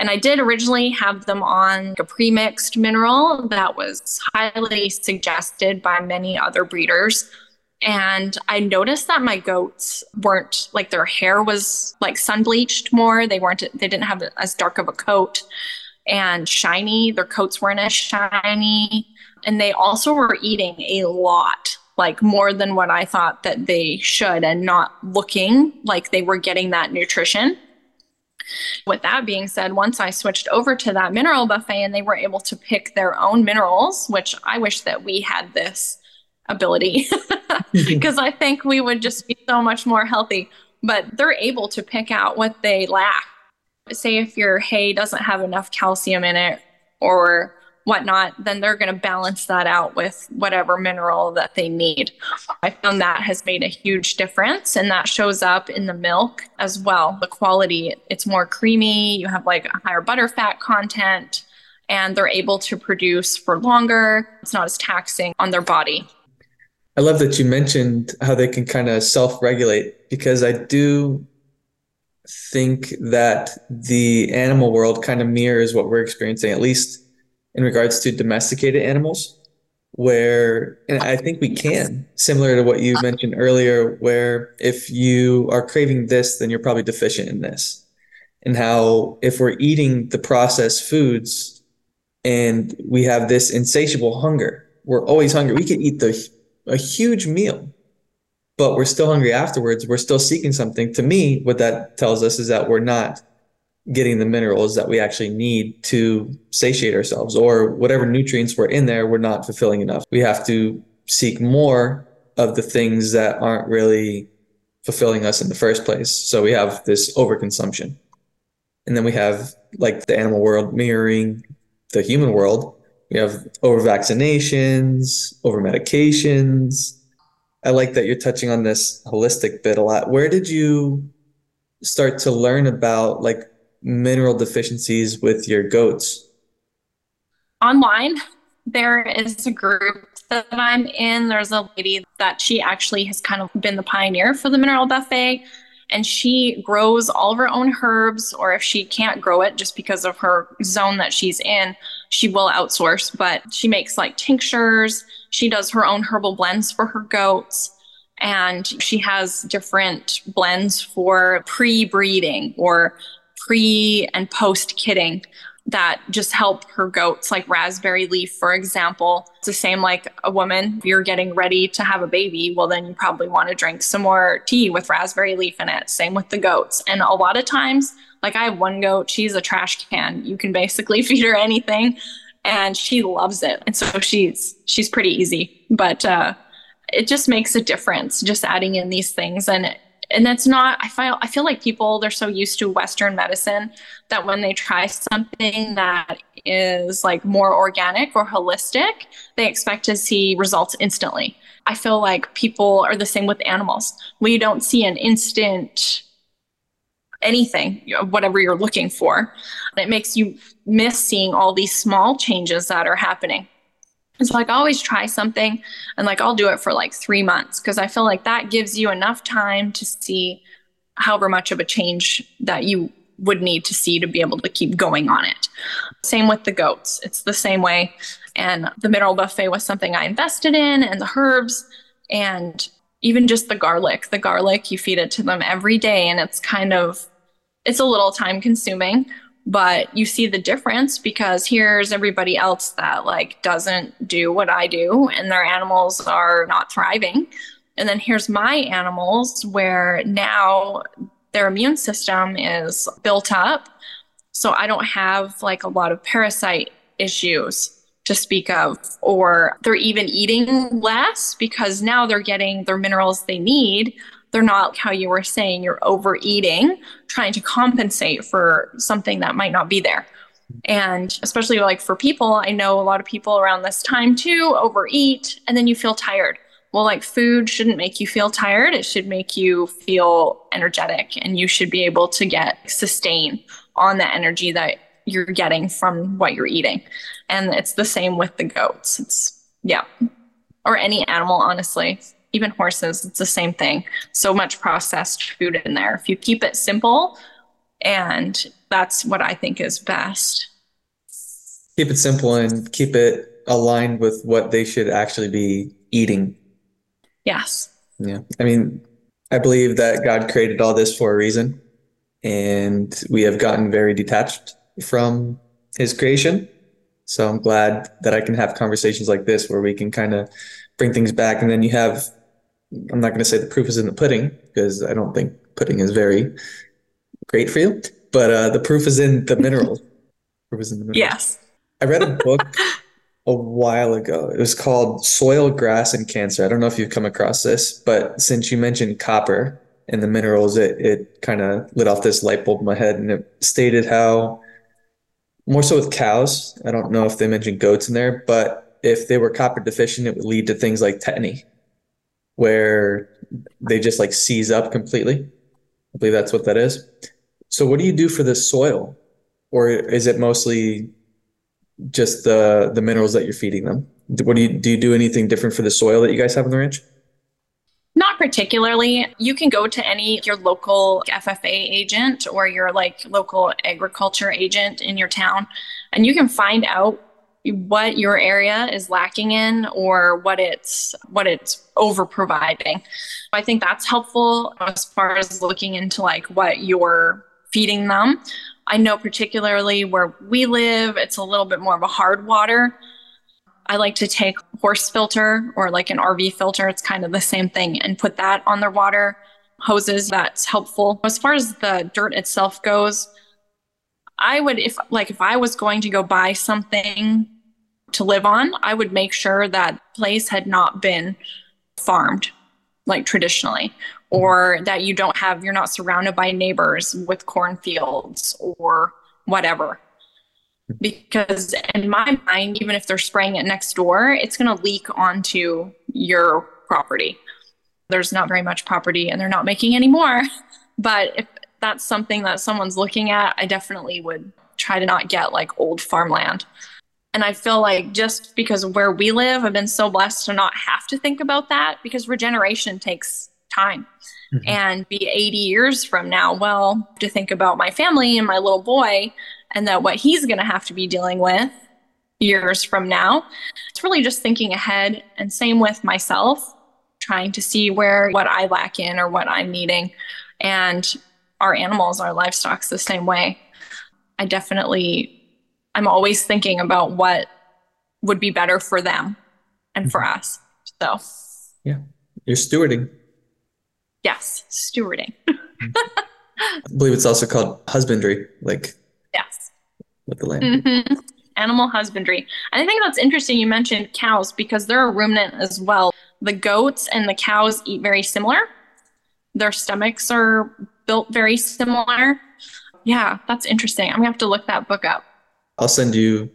And I did originally have them on a premixed mineral that was highly suggested by many other breeders. And I noticed that my goats weren't like their hair was like sun bleached more. They weren't, they didn't have as dark of a coat and shiny. Their coats weren't as shiny. And they also were eating a lot, like more than what I thought that they should, and not looking like they were getting that nutrition. With that being said, once I switched over to that mineral buffet and they were able to pick their own minerals, which I wish that we had this ability because I think we would just be so much more healthy. But they're able to pick out what they lack. Say if your hay doesn't have enough calcium in it or whatnot, then they're going to balance that out with whatever mineral that they need. I found that has made a huge difference, and that shows up in the milk as well. The quality, it's more creamy, you have like a higher butterfat content, and they're able to produce for longer. It's not as taxing on their body. I love that you mentioned how they can kind of self regulate because I do think that the animal world kind of mirrors what we're experiencing, at least in regards to domesticated animals where and I think we can similar to what you mentioned earlier where if you are craving this then you're probably deficient in this. And how if we're eating the processed foods and we have this insatiable hunger we're always hungry. We could eat the a huge meal but we're still hungry afterwards. We're still seeking something. To me what that tells us is that we're not getting the minerals that we actually need to satiate ourselves or whatever nutrients were in there we're not fulfilling enough. We have to seek more of the things that aren't really fulfilling us in the first place. So we have this overconsumption. And then we have like the animal world mirroring the human world. We have over vaccinations over medications i like that you're touching on this holistic bit a lot. Where did you start to learn about like mineral deficiencies with your goats? Online, there is a group that I'm in. There's a lady that she actually has kind of been the pioneer for the mineral buffet. And she grows all of her own herbs, or if she can't grow it just because of her zone that she's in, she will outsource. But she makes like tinctures. She does her own herbal blends for her goats and she has different blends for pre-breeding or pre and post kidding that just help her goats, like raspberry leaf, for example. It's the same like a woman, if you're getting ready to have a baby, well, then you probably want to drink some more tea with raspberry leaf in it. Same with the goats. And a lot of times, like I have one goat, she's a trash can. You can basically feed her anything and she loves it. And so she's she's pretty easy. But uh it just makes a difference just adding in these things and and that's not i feel i feel like people they're so used to western medicine that when they try something that is like more organic or holistic they expect to see results instantly. I feel like people are the same with animals. We don't see an instant anything whatever you're looking for. It makes you miss seeing all these small changes that are happening it's like I always try something and like I'll do it for like three months because I feel like that gives you enough time to see however much of a change that you would need to see to be able to keep going on it. Same with the goats. It's the same way. And the mineral buffet was something I invested in and the herbs and even just the garlic. The garlic, you feed it to them every day and it's kind of it's a little time consuming, but you see the difference because here's everybody else that like doesn't do what I do and their animals are not thriving. And then here's my animals where now their immune system is built up. So I don't have like a lot of parasite issues to speak of, or they're even eating less because now they're getting their minerals they need they're not how you were saying you're overeating, trying to compensate for something that might not be there. And especially like for people, I know a lot of people around this time too overeat and then you feel tired. Well, like food shouldn't make you feel tired. It should make you feel energetic and you should be able to get sustain on the energy that you're getting from what you're eating. And it's the same with the goats. It's, yeah. Or any animal, honestly even horses, it's the same thing. So much processed food in there. If you keep it simple And that's what I think is best. Keep it simple and keep it aligned with what they should actually be eating. Yes. Yeah. I mean, I believe that God created all this for a reason, and we have gotten very detached from his creation. So I'm glad that I can have conversations like this where we can kind of bring things back. And then you have, I'm not going to say the proof is in the pudding because I don't think pudding is very great for you, but uh, the proof is in the minerals. proof is in the minerals. Yes. I read a book a while ago. It was called Soil, Grass, and Cancer. I don't know if you've come across this, but since you mentioned copper and the minerals, it, it kind of lit off this light bulb in my head and it stated how, more so with cows, I don't know if they mentioned goats in there, but if they were copper deficient, it would lead to things like tetany, where they just like seize up completely. I believe that's what that is. So, what do you do for the soil? Or is it mostly just the the minerals that you're feeding them? What do you do? You do anything different for the soil that you guys have on the ranch? Not particularly. You can go to any your local FFA agent or your like local agriculture agent in your town, and you can find out what your area is lacking in or what it's what it's over providing. I think that's helpful as far as looking into like what you're feeding them. I know particularly where we live, it's a little bit more of a hard water. I like to take horse filter or like an RV filter, it's kind of the same thing, and put that on their water hoses. That's helpful. As far as the dirt itself goes, I would if like if I was going to go buy something to live on, I would make sure that place had not been farmed like traditionally or that you don't have you're not surrounded by neighbors with cornfields or whatever. Because in my mind even if they're spraying it next door it's going to leak onto your property. There's not very much property and they're not making any more. But if that's something that someone's looking at i definitely would try to not get like old farmland and I feel like just because where we live, I've been so blessed to not have to think about that because regeneration takes time. Mm-hmm. And be 80 years from now, well, to think about my family and my little boy and that what he's going to have to be dealing with years from now. It's really just thinking ahead. And same with myself, trying to see where what I lack in or what I'm needing. And our animals, our livestock, the same way. I definitely I'm always thinking about what would be better for them and for mm-hmm. us. So, yeah, you're stewarding. Yes, stewarding. I believe it's also called husbandry, like yes, with the land. Mm-hmm. Animal husbandry. And I think that's interesting. You mentioned cows because they're a ruminant as well. The goats and the cows eat very similar. Their stomachs are built very similar. Yeah, that's interesting. I'm gonna have to look that book up. I'll send you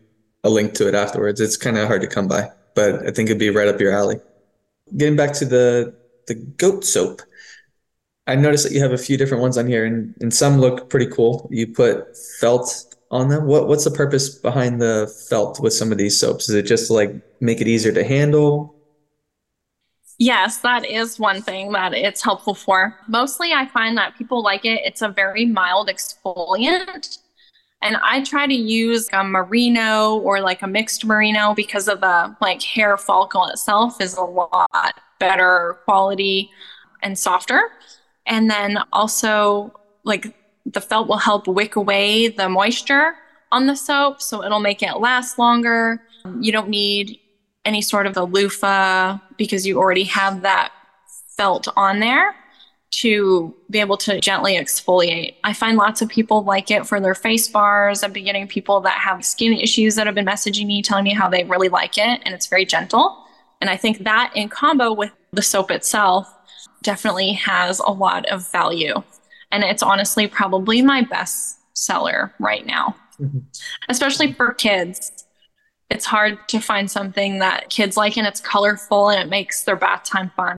a link to it afterwards. It's kind of hard to come by, but I think it'd be right up your alley. Getting back to the the goat soap, I noticed that you have a few different ones on here, and, and some look pretty cool. You put felt on them. What what's the purpose behind the felt with some of these soaps? Is it just to like make it easier to handle? Yes, that is one thing that it's helpful for. Mostly, I find that people like it. It's a very mild exfoliant and I try to use a merino or like a mixed merino because of the like hair follicle itself is a lot better quality and softer. And then also like the felt will help wick away the moisture on the soap so it'll make it last longer. You don't need any sort of the loofah because you already have that felt on there to be able to gently exfoliate. I find lots of people like it for their face bars. I've been getting people that have skin issues that have been messaging me telling me how they really like it and it's very gentle. And I think that in combo with the soap itself definitely has a lot of value. And it's honestly probably my best seller right now, mm-hmm. especially for kids. It's hard to find something that kids like and it's colorful and it makes their bath time fun.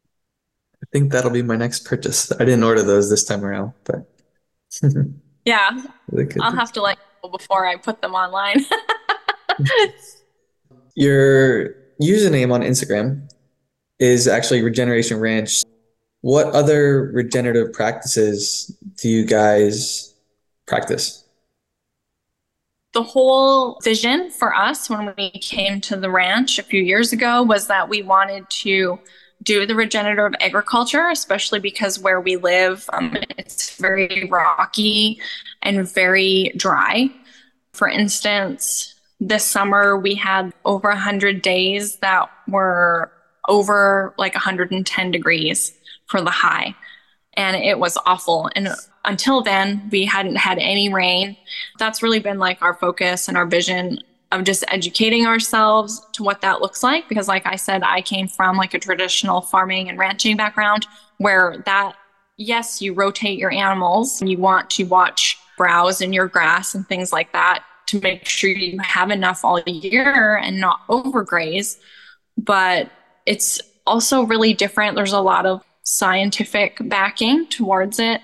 I think that'll be my next purchase. I didn't order those this time around, but yeah, I'll have to like before I put them online. Your username on Instagram is actually Regeneration Ranch. What other regenerative practices do you guys practice? The whole vision for us when we came to the ranch a few years ago was that we wanted to do the regenerative agriculture, especially because where we live, um, it's very rocky and very dry. For instance, this summer we had over 100 days that were over like 110 degrees for the high. And it was awful. And until then, we hadn't had any rain. That's really been like our focus and our vision of just educating ourselves to what that looks like because like i said i came from like a traditional farming and ranching background where that yes you rotate your animals and you want to watch browse in your grass and things like that to make sure you have enough all year and not overgraze but it's also really different there's a lot of scientific backing towards it.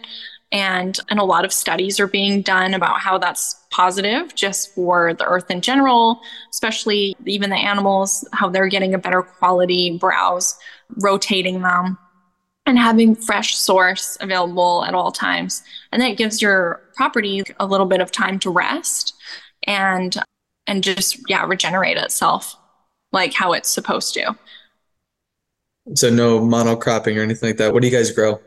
And and a lot of studies are being done about how that's positive just for the earth in general especially even the animals how they're getting a better quality browse rotating them and having fresh source available at all times. And that gives your property a little bit of time to rest and and just yeah regenerate itself like how it's supposed to so no monocropping or anything like that what do you guys grow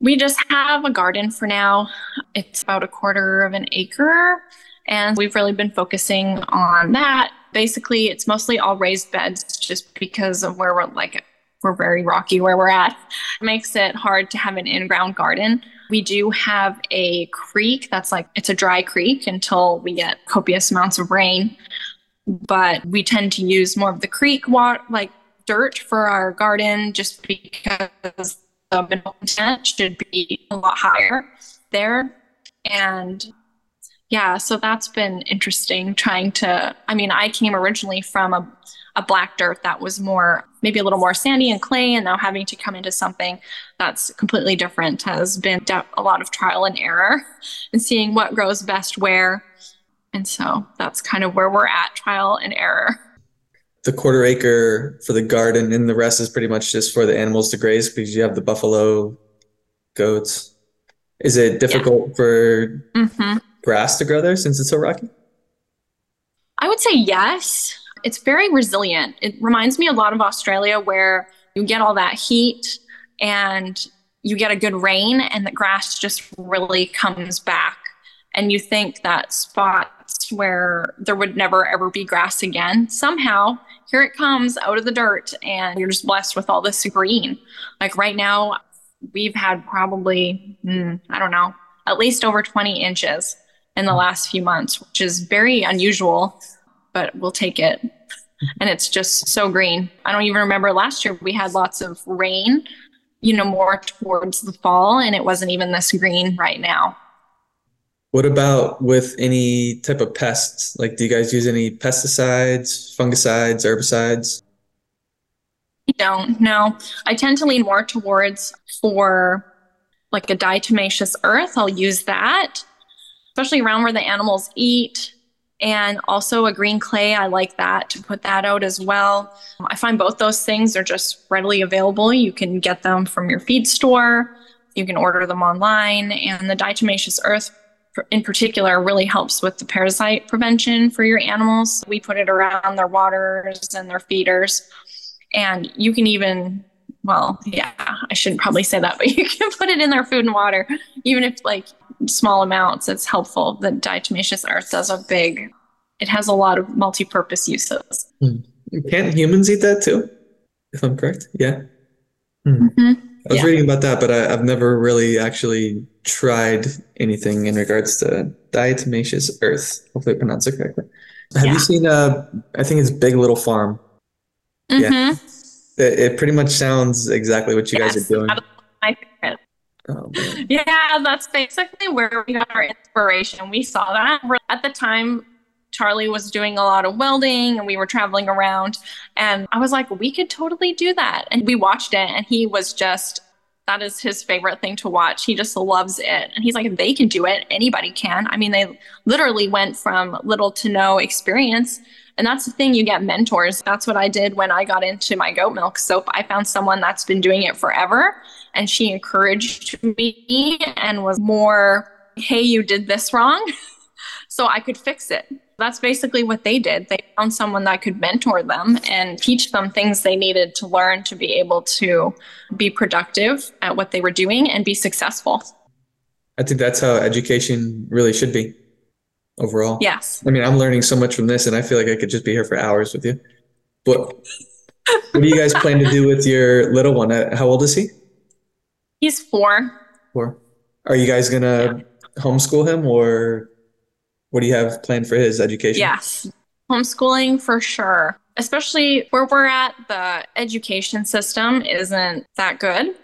we just have a garden for now. It's about a quarter of an acre, and we've really been focusing on that. Basically, it's mostly all raised beds just because of where we're like we're very rocky where we're at. It makes it hard to have an in-ground garden. We do have a creek that's like it's a dry creek until we get copious amounts of rain. But we tend to use more of the creek water like dirt for our garden just because the mineral content should be a lot higher there. And yeah, so that's been interesting trying to. I mean, I came originally from a, a black dirt that was more, maybe a little more sandy and clay, and now having to come into something that's completely different has been a lot of trial and error and seeing what grows best where. And so that's kind of where we're at trial and error the quarter acre for the garden and the rest is pretty much just for the animals to graze because you have the buffalo goats. Is it difficult yeah. for mm-hmm. grass to grow there since it's so rocky? I would say yes. It's very resilient. It reminds me a lot of australia where you get all that heat and you get a good rain and the grass just really comes back. And you think that spots where there would never ever be grass again. Somehow here it comes out of the dirt and you're just blessed with all this green. Like right now we've had probably mm, i don't know at least over 20 inches in the last few months which is very unusual but we'll take it. And it's just so green. I don't even remember last year we had lots of rain you know more towards the fall and it wasn't even this green right now what about with any type of pests? Like, do you guys use any pesticides, fungicides, herbicides? I don't know. I tend to lean more towards for like a diatomaceous earth. I'll use that, especially around where the animals eat. And also a green clay. I like that to put that out as well. I find both those things are just readily available. You can get them from your feed store. You can order them online. And the diatomaceous earth in particular really helps with the parasite prevention for your animals. We put it around their waters and their feeders. And you can even, well, yeah, I shouldn't probably say that, but you can put it in their food and water, even if like small amounts, it's helpful. The diatomaceous earth does a big, it has a lot of multi purpose uses. Mm. Can't humans eat that too? If I'm correct? Yeah. Mm. Mm-hmm. I was yeah. reading about that, but I, have never really actually tried anything in regards to diatomaceous earth. Hopefully, I pronounce it correctly. Have yeah. you seen? Uh, I think it's Big Little Farm. Mm-hmm. Yeah, it, it, pretty much sounds exactly what you yes, guys are doing. My favorite. Oh, yeah, that's basically where we got our inspiration. We saw that at the time. Charlie was doing a lot of welding and we were traveling around. And I was like, we could totally do that. And we watched it and he was just, that is his favorite thing to watch. He just loves it. And he's like, they can do it, anybody can. I mean, they literally went from little to no experience. And that's the thing, you get mentors. That's what I did when I got into my goat milk soap. I found someone that's been doing it forever and she encouraged me and was more hey, you did this wrong, so I could fix it. That's basically what they did. They found someone that could mentor them and teach them things they needed to learn to be able to be productive at what they were doing and be successful. I think that's how education really should be overall. Yes. I mean, I'm learning so much from this, and I feel like I could just be here for hours with you. But what do you guys plan to do with your little one? Uh, how old is he? He's four. Four. Are you guys gonna yeah. homeschool him, or what do you have planned for his education? Yes, homeschooling for sure. Especially where we're at, the education system isn't that good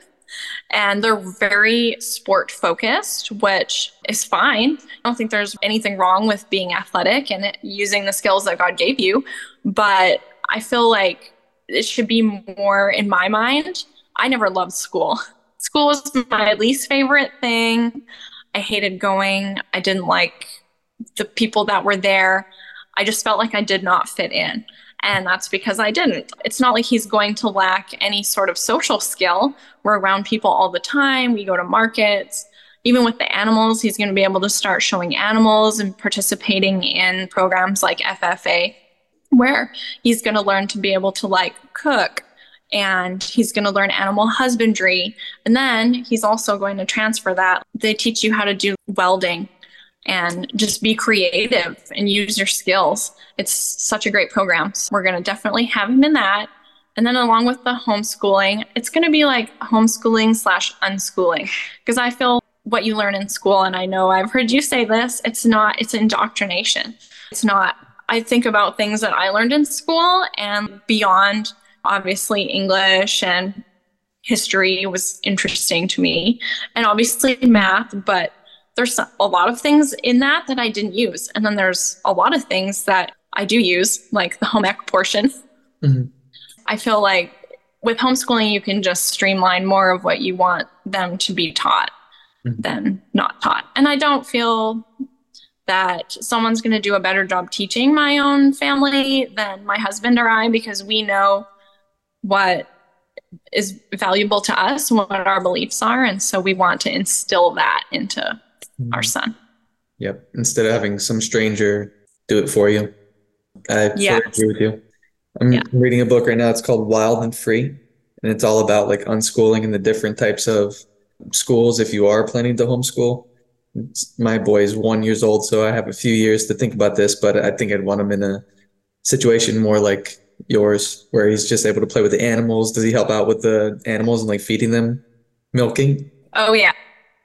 and they're very sport focused, which is fine. I don't think there's anything wrong with being athletic and using the skills that God gave you, but I feel like it should be more in my mind. I never loved school. School was my least favorite thing. I hated going. I didn't like the people that were there. I just felt like I did not fit in. And that's because I didn't. It's not like he's going to lack any sort of social skill. We're around people all the time. We go to markets. Even with the animals, he's going to be able to start showing animals and participating in programs like FFA, where he's going to learn to be able to like cook and he's going to learn animal husbandry. And then he's also going to transfer that. They teach you how to do welding and just be creative and use your skills. It's such a great program. So we're going to definitely have him in that. And then along with the homeschooling, it's going to be like homeschooling slash unschooling because I feel what you learn in school, and I know I've heard you say this, it's not, it's indoctrination. It's not, I think about things that I learned in school and beyond, obviously, English and history was interesting to me, and obviously math, but there's a lot of things in that that I didn't use. And then there's a lot of things that I do use, like the home ec portion. Mm-hmm. I feel like with homeschooling, you can just streamline more of what you want them to be taught mm-hmm. than not taught. And I don't feel that someone's going to do a better job teaching my own family than my husband or I because we know what is valuable to us and what our beliefs are. And so we want to instill that into mm-hmm. our son. Yep. Instead of having some stranger do it for you. I yeah. agree with you. I'm yeah. reading a book right now. It's called Wild and Free, and it's all about like unschooling and the different types of schools if you are planning to homeschool. It's, my boy is one years old, so I have a few years to think about this. But I think I'd want him in a situation more like yours, where he's just able to play with the animals. Does he help out with the animals and like feeding them, milking? Oh yeah,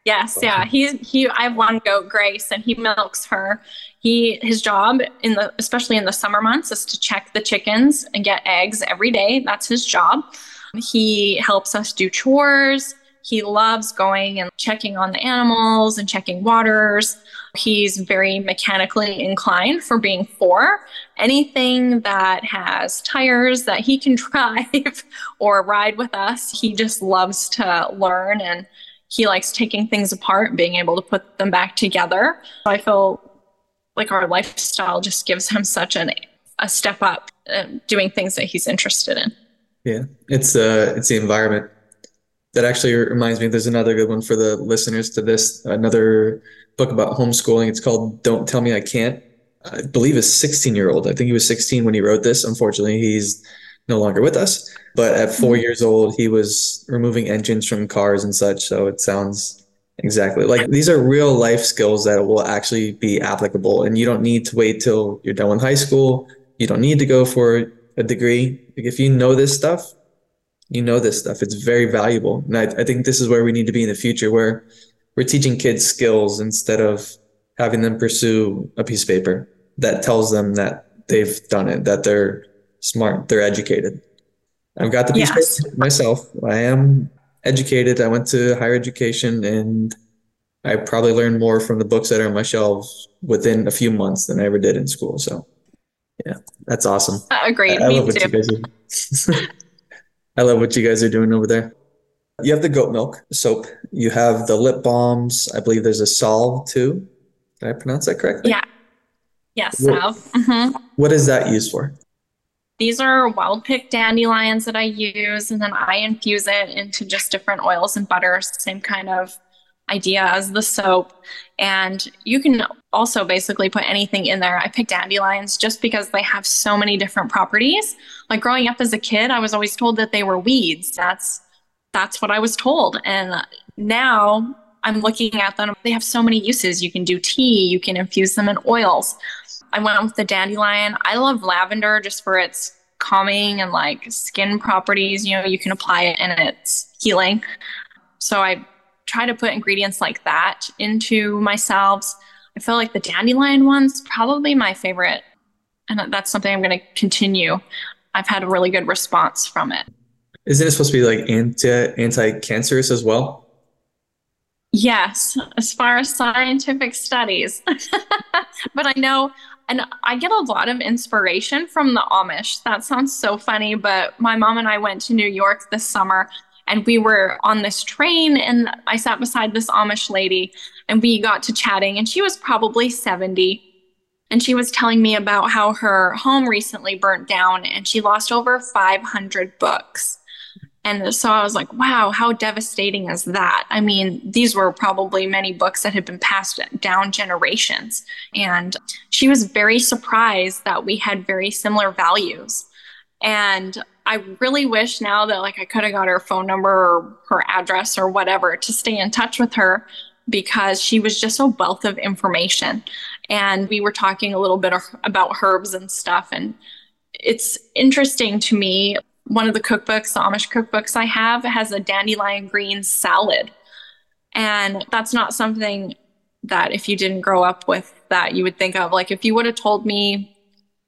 Yes, yeah. He's he I have one goat, Grace, and he milks her. He his job in the especially in the summer months is to check the chickens and get eggs every day. That's his job. He helps us do chores. He loves going and checking on the animals and checking waters. He's very mechanically inclined for being four. Anything that has tires that he can drive or ride with us, he just loves to learn and he likes taking things apart being able to put them back together. So I feel like our lifestyle just gives him such an a step up doing things that he's interested in. Yeah, it's uh it's the environment. That actually reminds me. There's another good one for the listeners to this. Another book about homeschooling. It's called "Don't Tell Me I Can't." I believe a 16 year old. I think he was 16 when he wrote this. Unfortunately, he's no longer with us. But at 4 mm-hmm. years old, he was removing engines from cars and such. So it sounds exactly like these are real life skills that will actually be applicable. And you don't need to wait till you're done with high school. You don't need to go for a degree. Like if you know this stuff, you know this stuff. It's very valuable. And I, I think this is where we need to be in the future, where we're teaching kids skills instead of having them pursue a piece of paper that tells them that they've done it, that they're smart. They're educated. I've got the piece yes. myself. I am educated. I went to higher education and I probably learned more from the books that are on my shelves within a few months than I ever did in school. So yeah, that's awesome. Uh, agreed. I, I love what you guys are. I love what you guys are doing over there. You have the goat milk soap. You have the lip balms. I believe there's a salve too. Did I pronounce that correctly? Yeah. Yes, what, mm-hmm. what is that used for? These are wild pick dandelions that I use, and then I infuse it into just different oils and butters, same kind of idea as the soap. And you can also basically put anything in there. I picked dandelions just because they have so many different properties. Like growing up as a kid, I was always told that they were weeds. That's that's what I was told. And now I'm looking at them. They have so many uses. You can do tea, you can infuse them in oils. I went with the dandelion. I love lavender just for its calming and like skin properties. You know, you can apply it and it's healing. So I try to put ingredients like that into my salves. I feel like the dandelion one's probably my favorite. And that's something I'm going to continue. I've had a really good response from it. Isn't it supposed to be like anti anti cancerous as well? Yes, as far as scientific studies. but I know, and I get a lot of inspiration from the Amish. That sounds so funny, but my mom and I went to New York this summer and we were on this train and I sat beside this Amish lady and we got to chatting and she was probably 70 and she was telling me about how her home recently burnt down and she lost over 500 books. And so I was like, wow, how devastating is that? I mean, these were probably many books that had been passed down generations. And she was very surprised that we had very similar values. And I really wish now that like I could have got her phone number or her address or whatever to stay in touch with her because she was just a wealth of information. And we were talking a little bit about herbs and stuff. And it's interesting to me. One of the cookbooks, the Amish cookbooks I have, has a dandelion green salad. And that's not something that if you didn't grow up with that you would think of. Like if you would have told me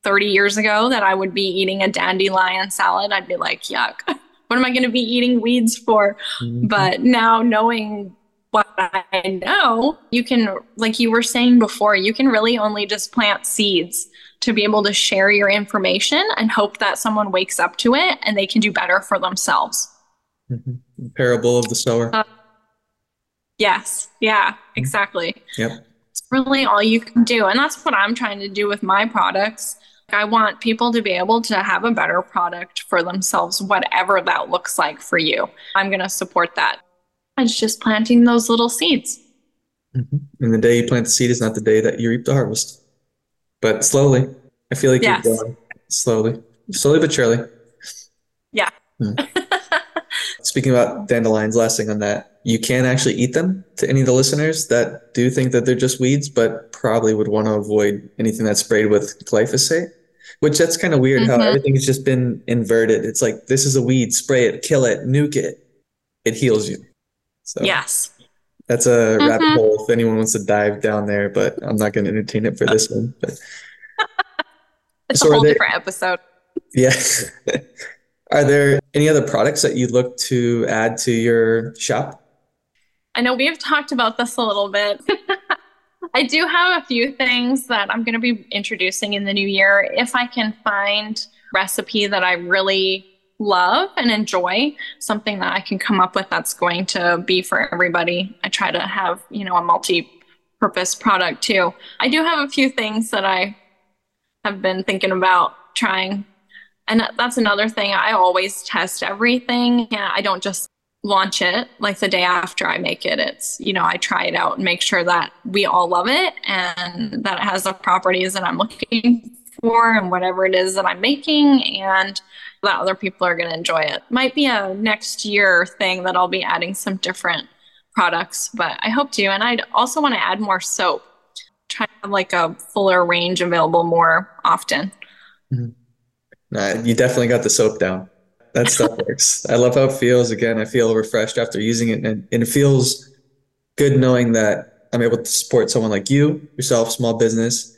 30 years ago that I would be eating a dandelion salad, I'd be like, yuck. What am I going to be eating weeds for? Mm-hmm. But now knowing what I know, you can, like you were saying before, you can really only just plant seeds to be able to share your information and hope that someone wakes up to it and they can do better for themselves. Mm-hmm. Parable of the sower. Uh, yes. Yeah, mm-hmm. exactly. Yep. It's really all you can do. And that's what I'm trying to do with my products I want people to be able to have a better product for themselves, whatever that looks like for you. I'm going to support that. It's just planting those little seeds. Mm-hmm. And the day you plant the seed is not the day that you reap the harvest. But slowly, I feel like yes. you're going slowly, slowly but surely. Yeah. Hmm. Speaking about dandelions, last thing on that, you can actually eat them to any of the listeners that do think that they're just weeds, but probably would want to avoid anything that's sprayed with glyphosate which that's kind of weird mm-hmm. how everything's just been inverted. It's like this is a weed, spray it, kill it, nuke it. It heals you. So yes. That's a mm-hmm. rabbit hole if anyone wants to dive down there, but I'm not going to entertain it for this one. But it's so a whole there, different episode. Yeah. are there any other products that you look to add to your shop? I know we've talked about this a little bit. I do have a few things that I'm going to be introducing in the new year. If I can find recipe that I really love and enjoy, something that I can come up with that's going to be for everybody. I try to have, you know, a multi-purpose product too. I do have a few things that I have been thinking about trying. And that's another thing. I always test everything. Yeah, I don't just launch it like the day after I make it. It's, you know, I try it out and make sure that we all love it and that it has the properties that I'm looking for and whatever it is that I'm making and that other people are going to enjoy it. Might be a next year thing that I'll be adding some different products, but I hope to. And I'd also want to add more soap. Try to have like a fuller range available more often. Mm-hmm. You definitely got the soap down that stuff works. I love how it feels. Again, I feel refreshed after using it, and, and it feels good knowing that I'm able to support someone like you, yourself, small business,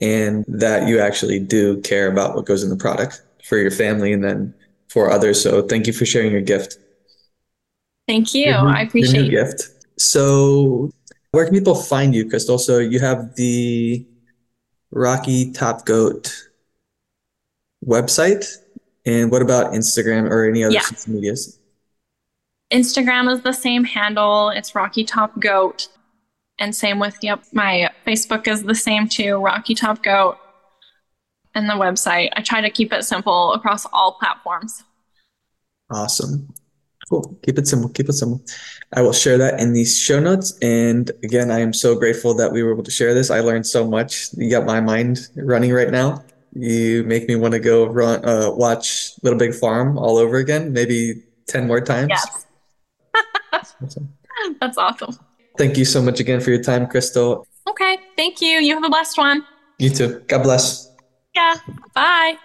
and that you actually do care about what goes in the product for your family and then for others. So thank you for sharing your gift. Thank you. Your, I appreciate your gift. So where can people find you, Krystal? So you have the Rocky Top Goat website and what about Instagram or any other yeah. social medias? Instagram is the same handle. It's Rocky Top Goat. And same with, yep, my Facebook is the same too, Rocky Top Goat. And the website. I try to keep it simple across all platforms. Awesome. Cool. Keep it simple. Keep it simple. I will share that in these show notes. And again, I am so grateful that we were able to share this. I learned so much. You got my mind running right now. You make me want to go run, uh, watch Little Big Farm all over again, maybe 10 more times. Yes. Awesome. That's awesome. Thank you so much again for your time, Krystal. Okay. Thank you. You have a blessed one. You too. God bless. Yeah. Bye.